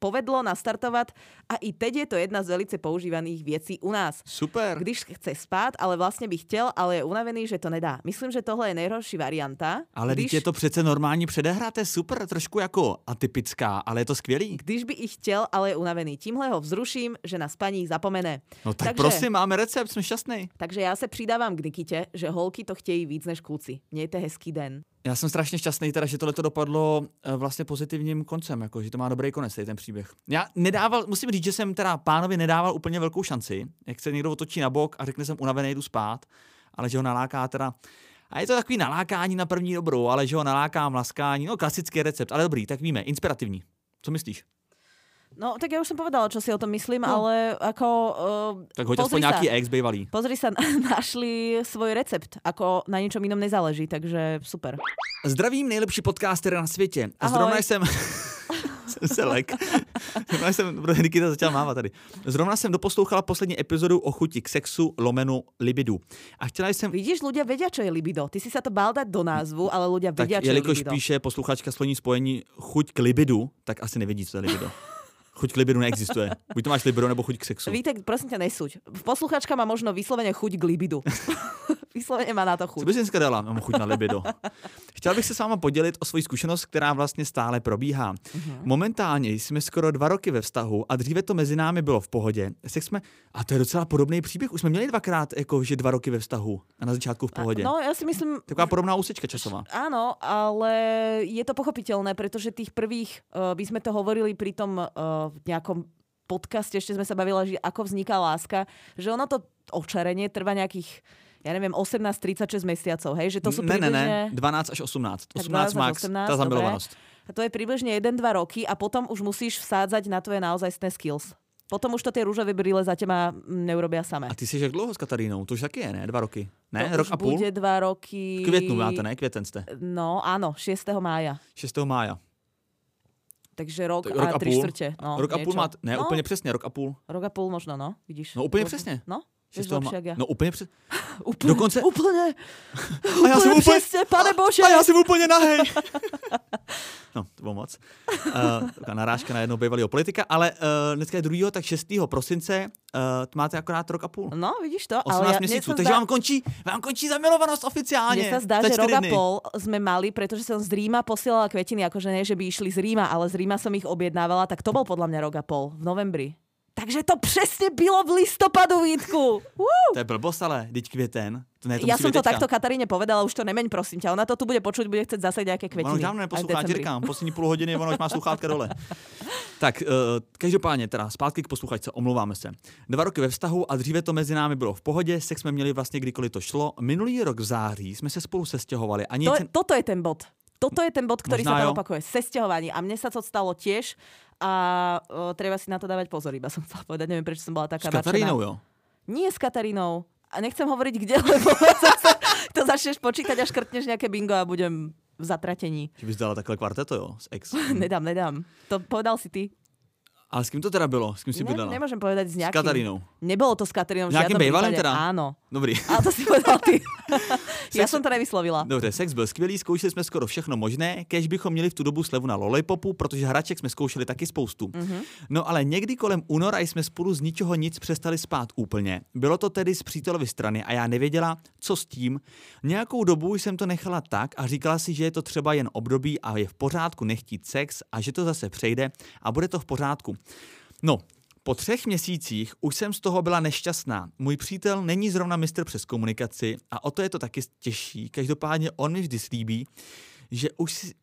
povedlo nastartovat a i teď je to jedna z velice používaných věcí u nás. Super. Když chce spát, ale vlastně by chtěl, ale je unavený, že to nedá. Myslím, že tohle je nejhorší varianta. Ale když... je to přece normální předehra, to je super, trošku jako atypická, ale je to skvělý. když by i chtěl, ale je unavený. Tímhle ho vzruším, že na spaní zapomene. No tak Takže- prosím, máme recept, jsme šťastný. Takže já se přidávám k Nikitě, že holky to chtějí víc než kluci. Mějte hezký den. Já jsem strašně šťastný, teda, že tohle to dopadlo eh, vlastně pozitivním koncem, jako, že to má dobrý konec, ten příběh. Já nedával, musím říct, že jsem teda pánovi nedával úplně velkou šanci, jak se někdo otočí na bok a řekne jsem unavený, jdu spát, ale že ho naláká teda a je to takový nalákání na první dobrou, ale že ho nalákám, laskání, no klasický recept, ale dobrý, tak víme, inspirativní. Co myslíš? No, tak já už jsem povedala, čo si o tom myslím, No. ale ako... Uh, Tak hoď pozri aspoň sa, nějaký ex bývalý. Pozri sa, našli svoj recept, ako na ničom inom nezáleží, takže super. Zdravím nejlepší podcastery na světě. A Ahoj. zrovna jsem... jsem se lek. Zrovna jsem, protože Nikita začal mávat tady. Zrovna jsem doposlouchala poslední epizodu o chuti k sexu lomenu libidu. A chtěla jsem... Vidíš, ľudia vedia, čo je libido. Ty si sa to bál dať do názvu, ale ľudia Tak vedia, čo je jelikož libido. píše posluchačka sloní spojení chuť k libidu, tak asi nevidí, co je libido. Chuť k libidu neexistuje. Buď to máš libido, nebo chuť k sexu. Vítek, prosím ťa, nesúď. Posluchačka má možno vyslovene chuť k libidu. vyslovene má na to Co chuť. bys dneska dala? Mám chuť na libido. Chtěl bych se s váma podělit o svoji zkušenost, která vlastně stále probíhá. Mhm. Momentálně jsme skoro dva roky ve vztahu a dříve to mezi námi bylo v pohodě. Sex jsme, a to je docela podobný příběh, už jsme měli dvakrát jako, že dva roky ve vztahu a na začátku v pohodě. No, ja si myslím, Taková podobná úsečka časová. Áno, ale je to pochopiteľné, pretože tých prvých, uh, by sme to hovorili pri tom uh, nejakom podcaste, ešte sme sa bavili, že ako vzniká láska, že ono to očarenie trvá nejakých ja neviem, 18-36 mesiacov, hej? Že to sú ne, ne, približne... ne, 12 až 18. Tak 18 12 až max, 18, ta zamilovanost. A to je približne 1-2 roky a potom už musíš vsádzať na tvoje naozajstné skills. Potom už to tie rúžové brýle za teba mm, neurobia samé. A ty jsi jak dlouho s Katarínou? To už taky je, ne? Dva roky. Ne, to rok a půl? bude dva roky... V květnu máte, ne? Květen jste. No, áno, 6. mája. 6. mája. Takže rok, Tak a rok a tri půl. štvrte. No, rok a půl máte, ne, no, úplně přesně, rok a půl. Rok a půl možno, no, vidíš. No úplně Rok- přesně. No, vieš 6. lepšie, jak ja. No úplně přesně. Úplne, dokonce- Úplne, A já jsem úplně, přesne, pane Bože. a já jsem úplně nahej. No, to bylo moc. Uh, narážka na jednou bývalého politika, ale uh, dneska je 2. tak 6. prosince uh, máte akorát rok a půl. No, vidíš to? 18 ale ja, měsíců, takže zdá, vám končí, vám končí zamilovanost oficiálně. Mne sa zdá, že rok a dny. pol sme mali, pretože som z Ríma posielala kvetiny, akože nie, že by išli z Ríma, ale z Ríma som ich objednávala, tak to bol podľa mňa rok a pol v novembri. Takže to přesně bylo v listopadu, Vítku. Woo! To je blbost, ale teď květen. To ne, to som být to teďka. takto Kataríne povedala, už to nemeň, prosím ťa. Ona to tu bude počuť, bude chcieť zase nejaké Ono kvetiny. už dávno neposlouchá, ti říkám, poslední půl hodiny, ono už má sluchátka dole. Tak, uh, každopádně teda, zpátky k posluchačce, omlouváme se. Dva roky ve vztahu a dříve to mezi námi bylo v pohodě, sex jsme měli vlastně kdykoliv to šlo. Minulý rok v září jsme se spolu sestěhovali a. To, toto je ten bod. Toto je ten bod, ktorý Možná sa tam opakuje. Sesťahovanie. A mne sa to stalo tiež a o, treba si na to dávať pozor, iba som chcela povedať. Neviem, prečo som bola S taká Katarínou, nadšená. jo? Nie s Katarínou. A nechcem hovoriť kde, lebo to začneš počítať a škrtneš nejaké bingo a budem v zatratení. Že bys dala takhle kvarteto, jo, s ex. Nedám, nedám. To povedal si ty. Ale s kým to teda bylo? S kým si Ne, bydlela? nemôžem povedať s S nejakým. Katarínou. Nebolo to s Katarínou. bývalým prípade. teda? Áno. Dobrý. Ale to si povedal ty. Sex- som to nevyslovila. Dobře, sex byl skvělý, zkoušeli jsme skoro všechno možné, kež bychom měli v tu dobu slevu na lollipopu, protože hraček jsme zkoušeli taky spoustu. Mm-hmm. No ale někdy kolem února jsme spolu z ničeho nic přestali spát úplně. Bylo to tedy z přítelovy strany a já nevěděla, co s tím. Nějakou dobu jsem to nechala tak a říkala si, že je to třeba jen období a je v pořádku nechtít sex a že to zase přejde a bude to v pořádku. No, po třech měsících už jsem z toho byla nešťastná. Můj přítel není zrovna mistr přes komunikaci a o to je to taky těžší. Každopádně on mi vždy slíbí, že už si...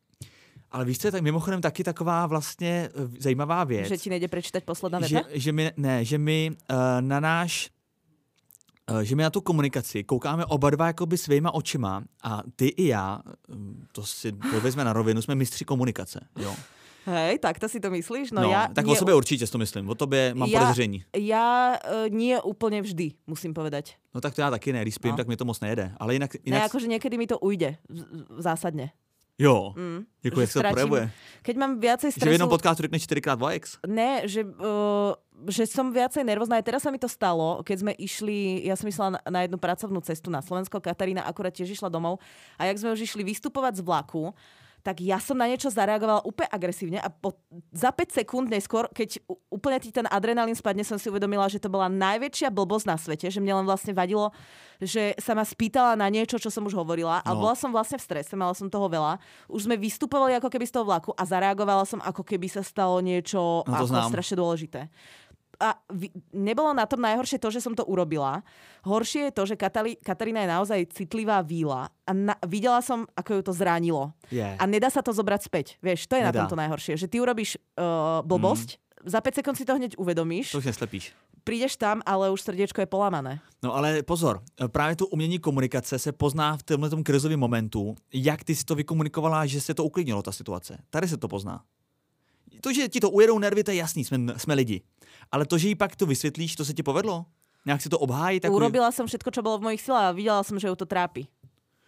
Ale víš, co je tak mimochodem taky taková vlastně eh, zajímavá věc. Že ti nejde prečítať posledná že, veta? že my, ne, že my uh, na náš eh, že my na tu komunikaci koukáme oba dva jakoby svýma očima a ty i já, to si povězme na rovinu, jsme mistři komunikace. Jo. Hej, tak to si to myslíš? No, No, ja tak nie, o sobě určitě si to myslím, o tobě mám Ja- podezření. Ja uh, nie úplne vždy, musím povedať. No tak to já taky ne, když spím, No. tak mi to moc nejede. Ale jinak, Ne, jinak akože niekedy mi to ujde, zásadne. jo, Mm. jako jak se to projevuje. Keď mám viacej Že v jednom stresu... podcastu řekneš čtyřikrát voex? Ne, že, uh, že som viacej nervózna. Aj teraz sa mi to stalo, keď sme išli, ja som išla na, na jednu pracovnú cestu na Slovensko, Katarína akurát tiež išla domov a jak sme už išli vystupovať z vlaku, tak ja som na niečo zareagovala úplne agresívne a po, za 5 sekúnd neskôr, keď úplne ti ten adrenalín spadne, som si uvedomila, že to bola najväčšia blbosť na svete, že mne len vlastne vadilo, že sa ma spýtala na niečo, čo som už hovorila, ale No. bola som vlastne v strese, mala som toho veľa. Už sme vystupovali ako keby z toho vlaku a zareagovala som ako keby sa stalo niečo No ako strašne dôležité. A nebolo na tom najhoršie to, že som to urobila. Horšie je to, že Katali, Katarína je naozaj citlivá víla a na, videla som, ako ju to zranilo. Je. A nedá sa to zobrať späť. Vieš, to je na Nedá. tomto najhoršie. Že ty urobíš uh, blbosť, za 5 sekúnd si to hneď uvedomíš, To už neslepíš. prídeš tam, ale už srdiečko je polamané. No ale pozor, právě to umění komunikace se pozná v tomhle tom krizovém momentu, jak ty si to vykomunikovala, že se to uklidnilo, ta situace. Tady se to pozná. To, že ti to ujedou nervy, to je jasný, jsme, jsme lidi. Ale to, že jí pak to vysvětlíš, to se ti povedlo? Nějak si to obhájí? Tak Urobila som všetko, čo bolo v mojich silách a videla som, že ju to trápi.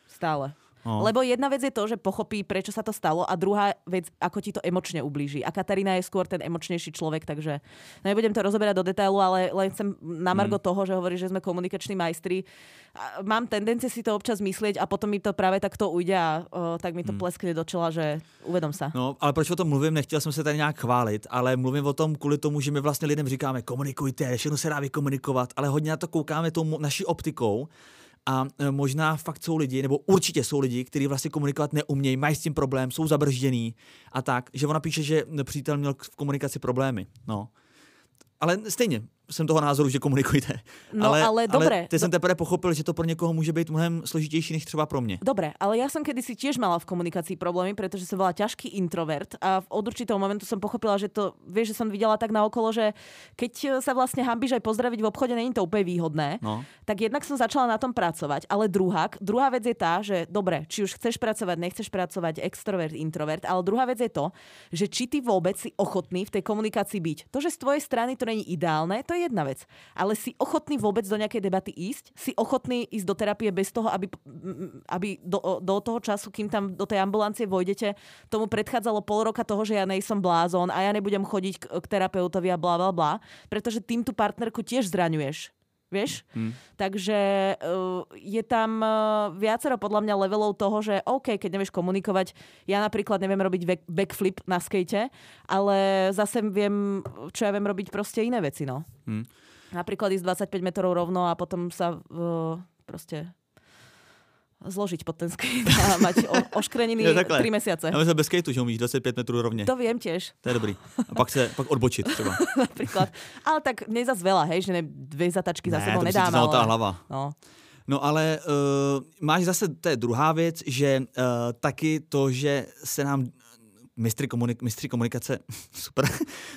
Stále. No. Lebo jedna vec je to, že pochopí, prečo sa to stalo a druhá vec, ako ti to emočne ublíži. A Katarína je skôr ten emočnejší človek, takže nebudem to rozoberať do detailu, ale len chcem na margo mm. toho, že hovorí, že sme komunikační majstri. A mám tendencie si to občas myslieť a potom mi to práve takto ujde a o, tak mi to mm. pleskne do čela, že uvedom sa. No, ale proč o tom mluvím? Nechtěl jsem se tady nějak chválit, ale mluvím o tom kvůli tomu, že my vlastně lidem říkáme komunikujte, všechno se dá vykomunikovat, ale hodně na to koukáme tou naší optikou a e, možná fakt jsou lidi, nebo určitě jsou lidi, kteří vlastně komunikovat neumějí, mají s tím problém, jsou zabržděný a tak, že ona píše, že přítel měl v komunikaci problémy. No. Ale stejně, jsem toho názoru, že komunikujte. No ale, ale dobre. Ale ty jsem teprve pochopil, že to pro někoho může být mnohem složitější než třeba pro mě. Dobre, ale ja som kedysi tiež mala v komunikácii problémy, pretože som bola ťažký introvert a od určitého momentu som pochopila, že to, vieš, že som videla tak na okolo, že keď sa vlastne hambíš aj pozdraviť v obchode, není to úplne výhodné, No. tak jednak som začala na tom pracovať. Ale druhá, druhá vec je tá, že dobre, či už chceš pracovať, nechceš pracovať, extrovert, introvert, ale druhá vec je to, že či ty vôbec si ochotný v tej komunikácii byť. To, že z tvojej strany to není ideálne, to je jedna vec. Ale si ochotný vôbec do nejakej debaty ísť? Si ochotný ísť do terapie bez toho, aby, aby do, do toho času, kým tam do tej ambulancie vojdete, tomu predchádzalo pol roka toho, že ja nejsom blázon a ja nebudem chodiť k, k terapeutovi a bla bla bla, pretože tým tú partnerku tiež zraňuješ. Vieš? Hmm. Takže uh, je tam uh, viacero podľa mňa levelov toho, že OK, keď nevieš komunikovať, ja napríklad neviem robiť back, backflip na skate, ale zase viem, čo ja viem robiť proste iné veci, no. Hmm. Napríklad ísť 25 metrov rovno a potom sa uh, proste zložiť pod ten skate a mať o, oškreniny Jo, takhle. 3 mesiace. Já myslím bez skateu, že umíš 25 metrů rovně. To viem tiež, To je dobrý. A pak se pak odbočit třeba. napríklad. Ale tak nie zas veľa, hej, že ne, dve zatačky za Ne, sebou to si ti nedám. zamotá Ale... hlava. No. No ale uh, máš zase, to je druhá věc, že uh, taky to, že se nám mistry, komunik- mistry komunikace, super,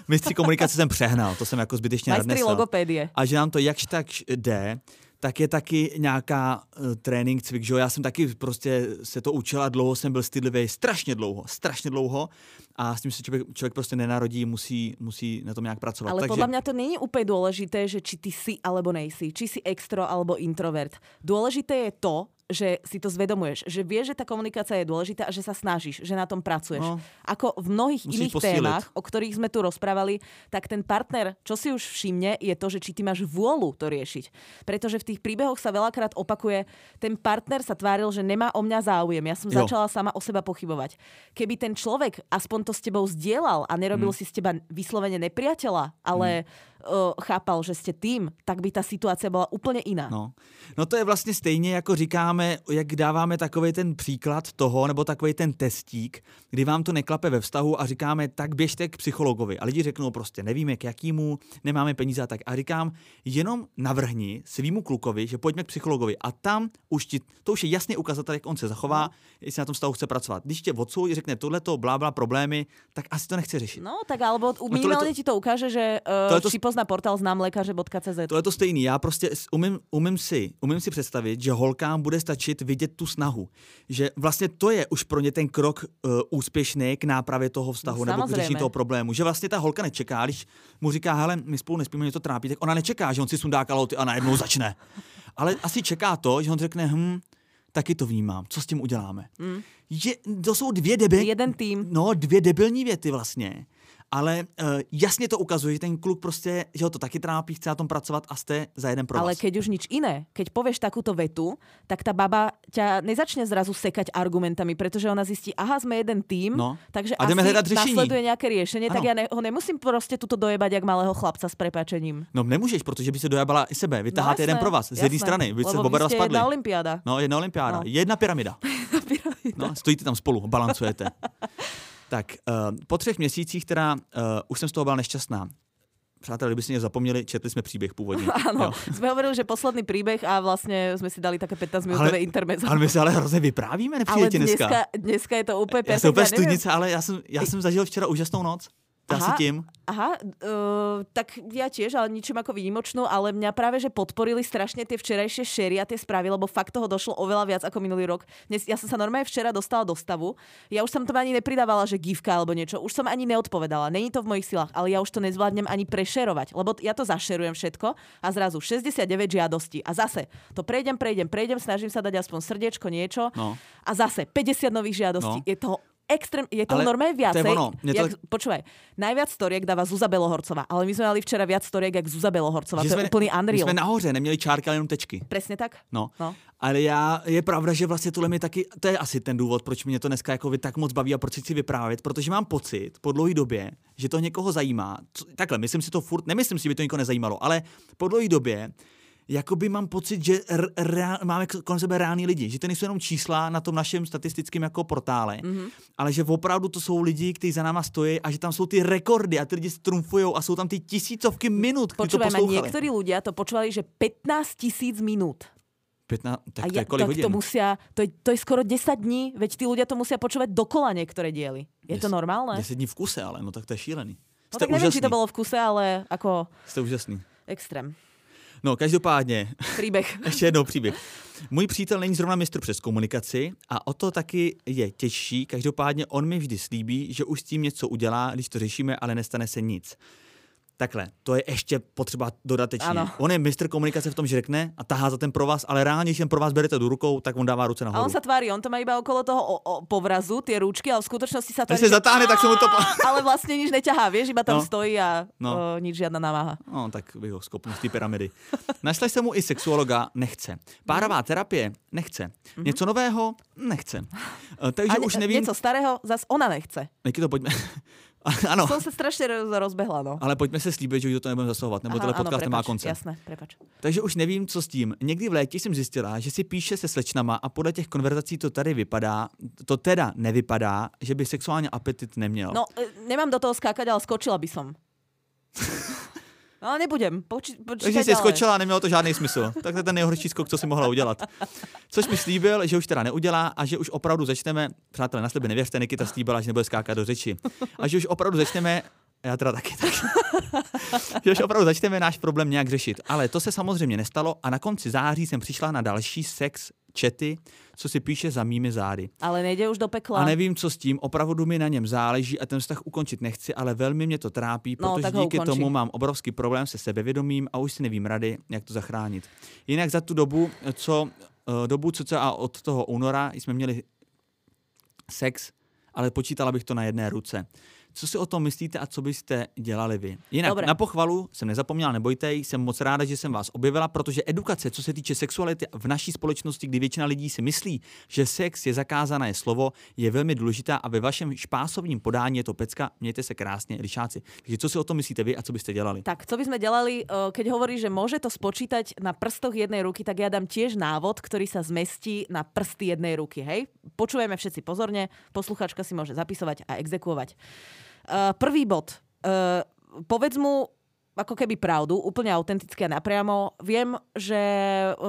mistry komunikace jsem přehnal, to jsem jako zbytečně Majstri nadnesl. logopédie. A že nám to jakž tak jde, tak je taky nějaká uh, trénink, cvik, že jo? Já jsem taky prostě se to učil a dlouho jsem byl stydlivý, strašně dlouho, strašně dlouho a s tím se člověk, člověk prostě nenarodí, musí, musí na tom nějak pracovat. Ale Takže, podľa mňa to není úplne dôležité, že či ty si alebo nejsi, či si extro alebo introvert. Dôležité je to, že si to zvedomuješ, že vieš, že tá komunikácia je dôležitá a že sa snažíš, že na tom pracuješ. No. Ako v mnohých Musíš iných posíliť. témach, o ktorých sme tu rozprávali, tak ten partner, čo si už všimne, je to, že či ty máš vôľu to riešiť. Pretože v tých príbehoch sa veľakrát opakuje, ten partner sa tváril, že nemá o mňa záujem. Ja som Jo. začala sama o seba pochybovať. Keby ten človek aspoň to s tebou zdieľal a nerobil Hmm. si z teba vyslovene nepriateľa, ale uh, chápal, že ste tým, tak by tá situácia bola úplne iná. No. no to je vlastně stejně, jako říkáme, jak dáváme takový ten příklad toho, nebo takový ten testík, kdy vám to neklape ve vztahu a říkáme, tak běžte k psychologovi. A lidi řeknou prostě, nevíme k jakýmu, nemáme peníze a tak. A říkám, jenom navrhni svýmu klukovi, že pojďme k psychologovi. A tam už ti, to už je jasný ukazatel, jak on se zachová, jestli na tom vztahu chce pracovat. Když tě odsoudí, řekne tohleto, blá, blá, problémy, tak asi to nechce řešit. No, tak alebo tohle minimálne to- ti to ukáže, že Tohle uh, to- či pozná portál známlekaře.cz. To je to stejný. Já prostě umím, umím, si, umím si představit, že holkám bude stačit vidět tu snahu. Že vlastně to je už pro ně ten krok uh, úspěšný k nápravě toho vztahu No, nebo k řešení toho problému. Že vlastně ta holka nečeká, když mu říká, hele, my spolu nespíme, mě to trápí, tak ona nečeká, že on si sundá kalhoty a najednou začne. Ale asi čeká to, že on řekne, hm, taky to vnímám, co s tím uděláme. Mm. Je, to jsou dvě debilní, Jeden tým. no, dvě debilní věty vlastně. Ale uh, jasně to ukazuje, že ten kluk prostě, že ho to taky trápí, chce na tom pracovat a jste za jeden pro Ale keď už nič iné, keď povieš takúto vetu, tak tá baba ťa nezačne zrazu sekať argumentami, pretože ona zistí, aha, sme jeden tým, No. takže A jdeme asi hledat řešení. nasleduje nejaké riešenie, tak ja ne, ho nemusím proste tuto dojebať jak malého chlapca s prepačením. No nemůžeš, protože by se dojabala i sebe. Vytáháte No, jeden pro vás, z jedné strany. Vy se oba dva spadli. jedna olympiáda. No, jedna olympiáda, No. jedna pyramida. No, stojíte tam spolu, balancujete. tak, uh, po třech měsících teda uh, už jsem z toho byla nešťastná. Přátelé, kdyby si mě zapomněli, četli jsme příběh původně. Áno, Jo. sme hovorili, že posledný príbeh a vlastne sme si dali také 15 minútové intermezzo. ale my se ale hrozně vyprávíme, Ale nepřijde ti dneska. dneska, dneska je to úplne Já jsem úplně studnice, ale já jsem, já jsem zažil včera úžasnou noc. To asi tím. Aha, uh, tak ja tiež, ale ničím ako výnimočnú, ale mňa práve, že podporili strašne tie včerajšie šery a tie správy, lebo fakt toho došlo oveľa viac ako minulý rok. Dnes, ja som sa normálne včera dostala do stavu. Ja už som tam ani nepridávala, že gifka alebo niečo. Už som ani neodpovedala. Není to v mojich silách, ale ja už to nezvládnem ani prešerovať, lebo ja to zašerujem všetko a zrazu 69 žiadostí. A zase to prejdem, prejdem, prejdem, snažím sa dať aspoň srdiečko, niečo. No. A zase 50 nových žiadostí. No. Je toho extrém, je to Ale normálne viacej. to je ono. Mne to jak, Počúvaj, najviac storiek dáva Zuza Belohorcová, ale my sme mali včera viac storiek, jak Zuza Belohorcová. to je úplný my unreal. jsme nahoře, neměli čárky, ale jenom tečky. Presne tak? No. No. Ale já, je pravda, že vlastně tohle mi taky, to je asi ten důvod, proč mě to dneska jako vy tak moc baví a proč si chci vyprávět, protože mám pocit po dlouhé době, že to někoho zajímá. Takhle, myslím si to furt, nemyslím si, že by to někoho nezajímalo, ale po dlouhé době jakoby mám pocit, že r- máme kolem sebe reální lidi, že to nejsou jenom čísla na tom našem statistickém jako portále, Mhm. mm-hmm. ale že opravdu to jsou lidi, kteří za náma stojí a že tam jsou ty rekordy a ty lidi strumfujou a jsou tam ty tisícovky minut, kteří to poslouchali. niektorí ľudia to počúvali, že 15 tisíc minút. 15, tak A to je kolik tak hodin? to musia, to je, to je skoro 10 dní, veď tí ľudia to musia počúvať dokola niektoré diely. Je to Des- normálne? 10 dní v kuse, ale no tak to je šílený. No tak neviem, či to bolo v kuse, ale ako Jste úžasný. extrém. No, každopádně, Príbeh. ještě jednou příběh. Můj přítel není zrovna mistr přes komunikaci a o to taky je těžší. Každopádně on mi vždy slíbí, že už s tím něco udělá, když to řešíme, ale nestane se nic. Takhle, to je ještě potřeba dodatečně. Ano. On je mistr komunikace v tom, že řekne a tahá za ten provaz, ale reálně, když ten provaz berete do rukou, tak on dává ruce A nahoru. on sa tvári, on to má iba okolo toho o, o, povrazu, tie rúčky, ale v skutočnosti sa tvári, Když se zatáhne, tak se mu to... Ale vlastne nič neťahá, vieš, iba tam No. stojí a No. o, nič žiadna námaha. No, tak bych ho skopnul z té pyramidy. Našli se mu i sexuologa, nechce. Párová terapie, nechce. Něco nového, nechce. Eh, Takže a už nevím, Nieco starého, zas ona nechce. To pojďme... ano, Som sa strašne roz- rozbehla, no. ale pojďme se slíbit, že už do toho nebudeme zasahovat, nebo tenhle podcast nemá prepač, konce. Jasné, prepač. Takže už nevím, co s tím. Někdy v létě jsem zjistila, že si píše se slečnama a podle těch konverzací to tady vypadá, to teda nevypadá, že by sexuálně apetit neměl. No, e, nemám do toho skákať, ale skočila by som. No, ale nebudem. Poči, Takže jsi skočila a nemělo to žádný smysl. Tak to je ten nejhorší skok, co si mohla udělat. Což mi slíbil, že už teda neudělá a že už opravdu začneme, přátelé, na sebe nevěřte, Nikita slíbila, že nebude skákat do řeči. A že už opravdu začneme, já teda taky tak, že už opravdu začneme náš problém nějak řešit. Ale to se samozřejmě nestalo a na konci září jsem přišla na další sex čety, co si píše za mými zády. Ale nejde už do pekla. A nevím, co s tím, opravdu mi na něm záleží a ten vztah ukončit nechci, ale velmi mě to trápí, No, protože ho díky tomu mám obrovský problém se sebevědomím a už si nevím rady, jak to zachránit. Jinak za tu dobu, co eh, dobu cca od toho února jsme měli sex, ale počítala bych to na jedné ruce. Co si o tom myslíte a co byste dělali vy? Jinak Dobre. na pochvalu jsem nezapomněla, nebojte, jsem moc ráda, že jsem vás objevila, protože edukace, co se týče sexuality v naší společnosti, kdy většina lidí si myslí, že sex je zakázané slovo, je velmi důležitá a ve vašem špásovním podání je to pecka. Mějte se krásně, lišáci. Takže co si o tom myslíte vy a co byste dělali? Tak, co by sme delali, eh, keď hovorí, že môže to spočítať na prstoch jednej ruky, tak ja dám tiež návod, ktorý sa zmestí na prsty jednej ruky, hej? Počúvajme všetci pozorne, posluchačka si môže zapisovať a exekuovať. Uh, prvý bod. Uh, povedz mu ako keby pravdu, úplne autenticky a napriamo. Viem, že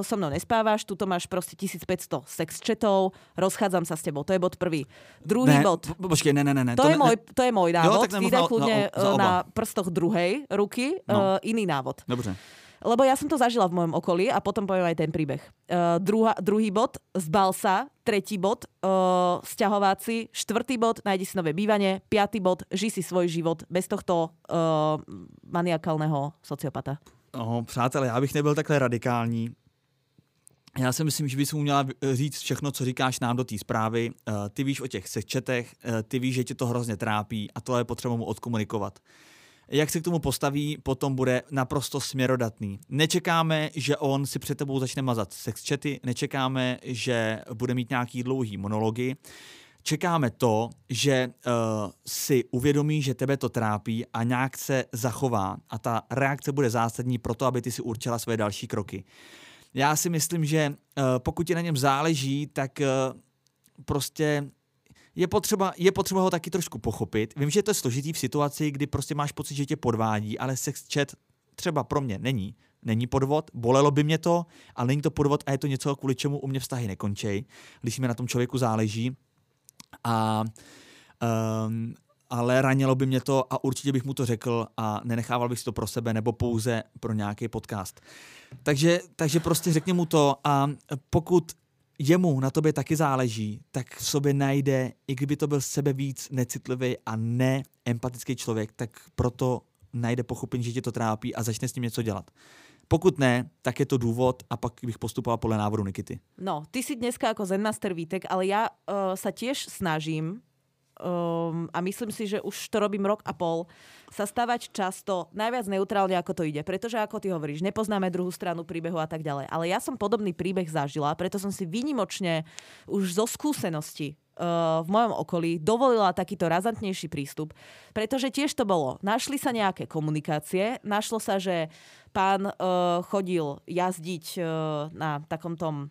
so mnou nespávaš, tuto máš proste 1500 sex chatov, rozchádzam sa s tebou. To je bod prvý. Druhý ne, bod. po- počkej, ne, ne, ne. ne To, je ne, môj, to je môj návod. tak Ty daj kľudne za eh, na prstoch druhej ruky No. no. iný návod. Dobře. Lebo ja som to zažila v mojom okolí a potom poviem aj ten príbeh. Uh, druhá, druhý bod, zbal sa. Tretí bod, uh, sťahováci. Štvrtý bod, nájdi si nové bývanie. Piatý bod, ži si svoj život bez tohto uh, maniakálneho sociopata. No, přátelé, já bych nebyl takhle radikální. Já si myslím, že bys měla říct všechno, co říkáš nám do té zprávy. Ty víš o těch sečetech, ty víš, že tě to hrozně trápí a to je potřeba mu odkomunikovat. Jak se k tomu postaví, potom bude naprosto směrodatný. Nečekáme, že on si před tebou začne mazat sexchaty, nečekáme, že bude mít nějaký dlouhý monology. Čekáme to, že uh, si uvědomí, že tebe to trápí a nějak se zachová a ta reakce bude zásadní pro to, aby ty si určila své další kroky. Já si myslím, že uh, pokud ti na něm záleží, tak uh, prostě je potřeba, je potřeba ho taky trošku pochopit. Vím, že to je složitý v situaci, kdy prostě máš pocit, že tě podvádí, ale sex chat třeba pro mě není. Není podvod, bolelo by mě to, ale není to podvod a je to něco, kvůli čemu u mě vztahy nekončí, když mi na tom člověku záleží. A um, ale ranilo by mě to a určitě bych mu to řekl a nenechával bych si to pro sebe nebo pouze pro nějaký podcast. Takže, takže prostě řekni mu to a pokud jemu na tobě taky záleží, tak v sobě najde, i kdyby to byl sebe víc necitlivý a neempatický člověk, tak proto najde pochopení, že tě to trápí a začne s tím něco dělat. Pokud ne, tak je to důvod a pak bych postupoval podle návodu Nikity. No, ty si dneska ako Zenmaster Vítek, ale ja uh, sa tiež snažím um, a myslím si, že už to robím rok a pol, sa stavať často najviac neutrálne, ako to ide. Pretože, ako ty hovoríš, nepoznáme druhú stranu príbehu a tak ďalej. Ale ja som podobný príbeh zažila, preto som si výnimočne už zo skúsenosti v mojom okolí dovolila takýto razantnejší prístup, pretože tiež to bolo. Našli sa nejaké komunikácie, našlo sa, že pán uh, chodil jazdiť uh, na takom tom,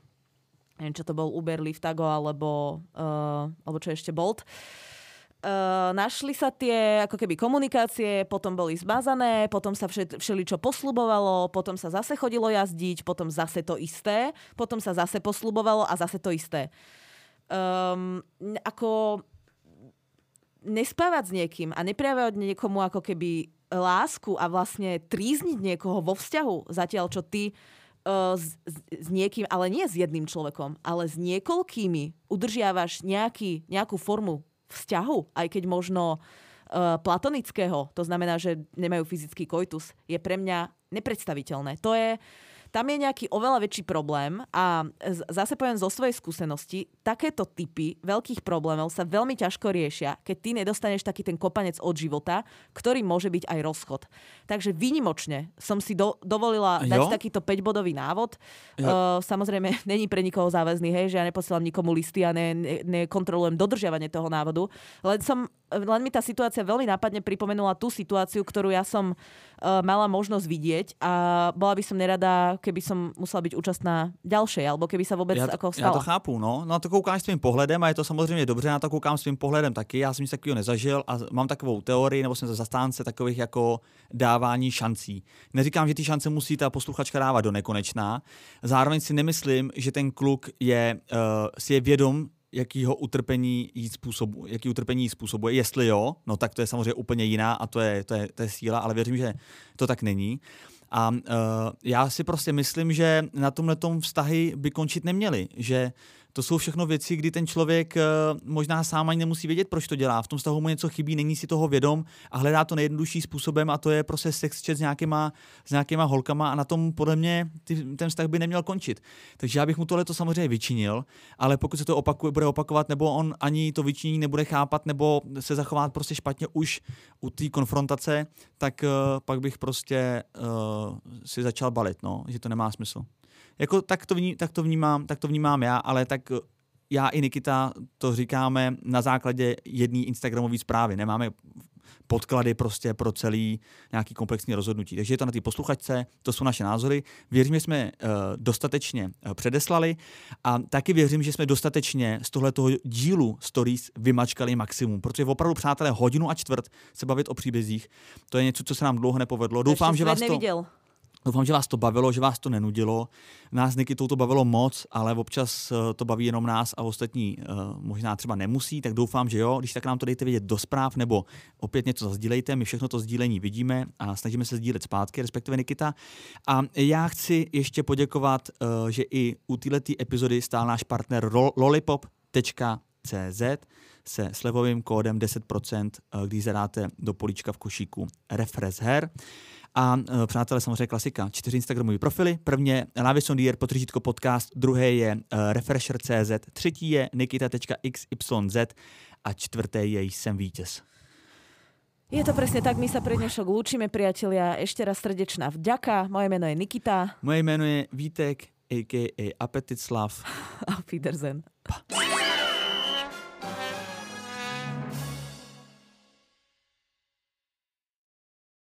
neviem, čo to bol Uber, Liftago alebo, uh, alebo čo ešte Bolt. Uh, našli sa tie ako keby komunikácie, potom boli zmazané, potom sa všet, všeličo poslubovalo, potom sa zase chodilo jazdiť, potom zase to isté, potom sa zase poslubovalo a zase to isté. Um, ako nespávať s niekým a neprejavovať niekomu ako keby lásku a vlastne trízniť niekoho vo vzťahu, zatiaľ čo ty uh, s, s niekým, ale nie s jedným človekom, ale s niekoľkými udržiavaš nejaký, nejakú formu vzťahu, aj keď možno uh, platonického, to znamená, že nemajú fyzický koitus, je pre mňa nepredstaviteľné. To je, uh, tam je nejaký oveľa väčší problém a zase poviem zo svojej skúsenosti, takéto typy veľkých problémov sa veľmi ťažko riešia, keď ty nedostaneš taký ten kopanec od života, ktorý môže byť aj rozchod. Takže výnimočne som si do, dovolila dať jo? takýto 5-bodový návod. Uh, samozrejme, není pre nikoho záväzný, hej, že ja neposielam nikomu listy a ne, ne, nekontrolujem dodržiavanie toho návodu. Len, som, len mi tá situácia veľmi nápadne pripomenula tú situáciu, ktorú ja som uh, mala možnosť vidieť a bola by som nerada, keby som musela být účastná ďalšej, alebo keby se vůbec já, jako stala. Já to chápu, no. No to koukáš svým pohledem a je to samozřejmě dobře, já to koukám svým pohledem taky. Já jsem nic takového nezažil a mám takovou teorii, nebo jsem za zastánce takových jako dávání šancí. Neříkám, že ty šance musí ta posluchačka dávat do nekonečná. Zároveň si nemyslím, že ten kluk je, uh, si je vědom jakýho utrpení jí způsobu, jaký utrpení jí způsobuje. Jestli jo, no tak to je samozřejmě úplně jiná a to je, to je, to je síla, ale věřím, že to tak není. A uh, já si prostě myslím, že na tomhle vztahy by končit neměly, že to jsou všechno věci, kdy ten člověk uh, možná sám ani nemusí vědět, proč to dělá. V tom vztahu mu něco chybí, není si toho vědom a hledá to nejjednodušší způsobem a to je prostě sex chat s nějakýma, s nějakýma holkama a na tom podle mě ty, ten vztah by neměl končit. Takže já bych mu tohle to samozřejmě vyčinil, ale pokud se to opakuje, bude opakovat, nebo on ani to vyčinění nebude chápat, nebo se zachovat prostě špatně už u té konfrontace, tak uh, pak bych prostě uh, si začal balit, no, že to nemá smysl. Jako tak to, vní, tak, to vnímám, tak to vnímám já, ale tak já i Nikita to říkáme na základě jedné Instagramové zprávy. Nemáme podklady prostě pro celý nějaký komplexní rozhodnutí. Takže je to na té posluchačce, to jsou naše názory. Věřím, že jsme uh, dostatečně uh, předeslali a taky věřím, že jsme dostatečně z tohletoho dílu stories vymačkali maximum, protože opravdu, přátelé, hodinu a čtvrt se bavit o příbězích, to je něco, co se nám dlouho nepovedlo. Doufám, že vás to... Neviděl. Doufám, že vás to bavilo, že vás to nenudilo. Nás Nikitou to bavilo moc, ale občas eh, to baví jenom nás a ostatní uh, možná třeba nemusí, tak doufám, že jo. Když tak nám to dejte vědět do zpráv nebo opět něco zazdílejte, my všechno to sdílení vidíme a snažíme se sdílet zpátky, respektive Nikita. A já chci ještě poděkovat, uh, že i u této epizody stál náš partner lollipop.cz se slevovým kódem 10%, když zadáte do políčka v košíku Refresh Her. A uh, přátelé, samozřejmě klasika. Čtyři Instagramové profily. První je Lavis Dier, potržítko podcast, druhé je uh, Refresher.cz, třetí je nikita.xyz a čtvrté je Jsem vítěz. Je to presne tak, my sa pre dnešok lúčime, priatelia. Ešte raz srdečná vďaka. Moje meno je Nikita. Moje meno je Vítek, a.k.a. Apetitslav. Auf Wiedersehen. Pa.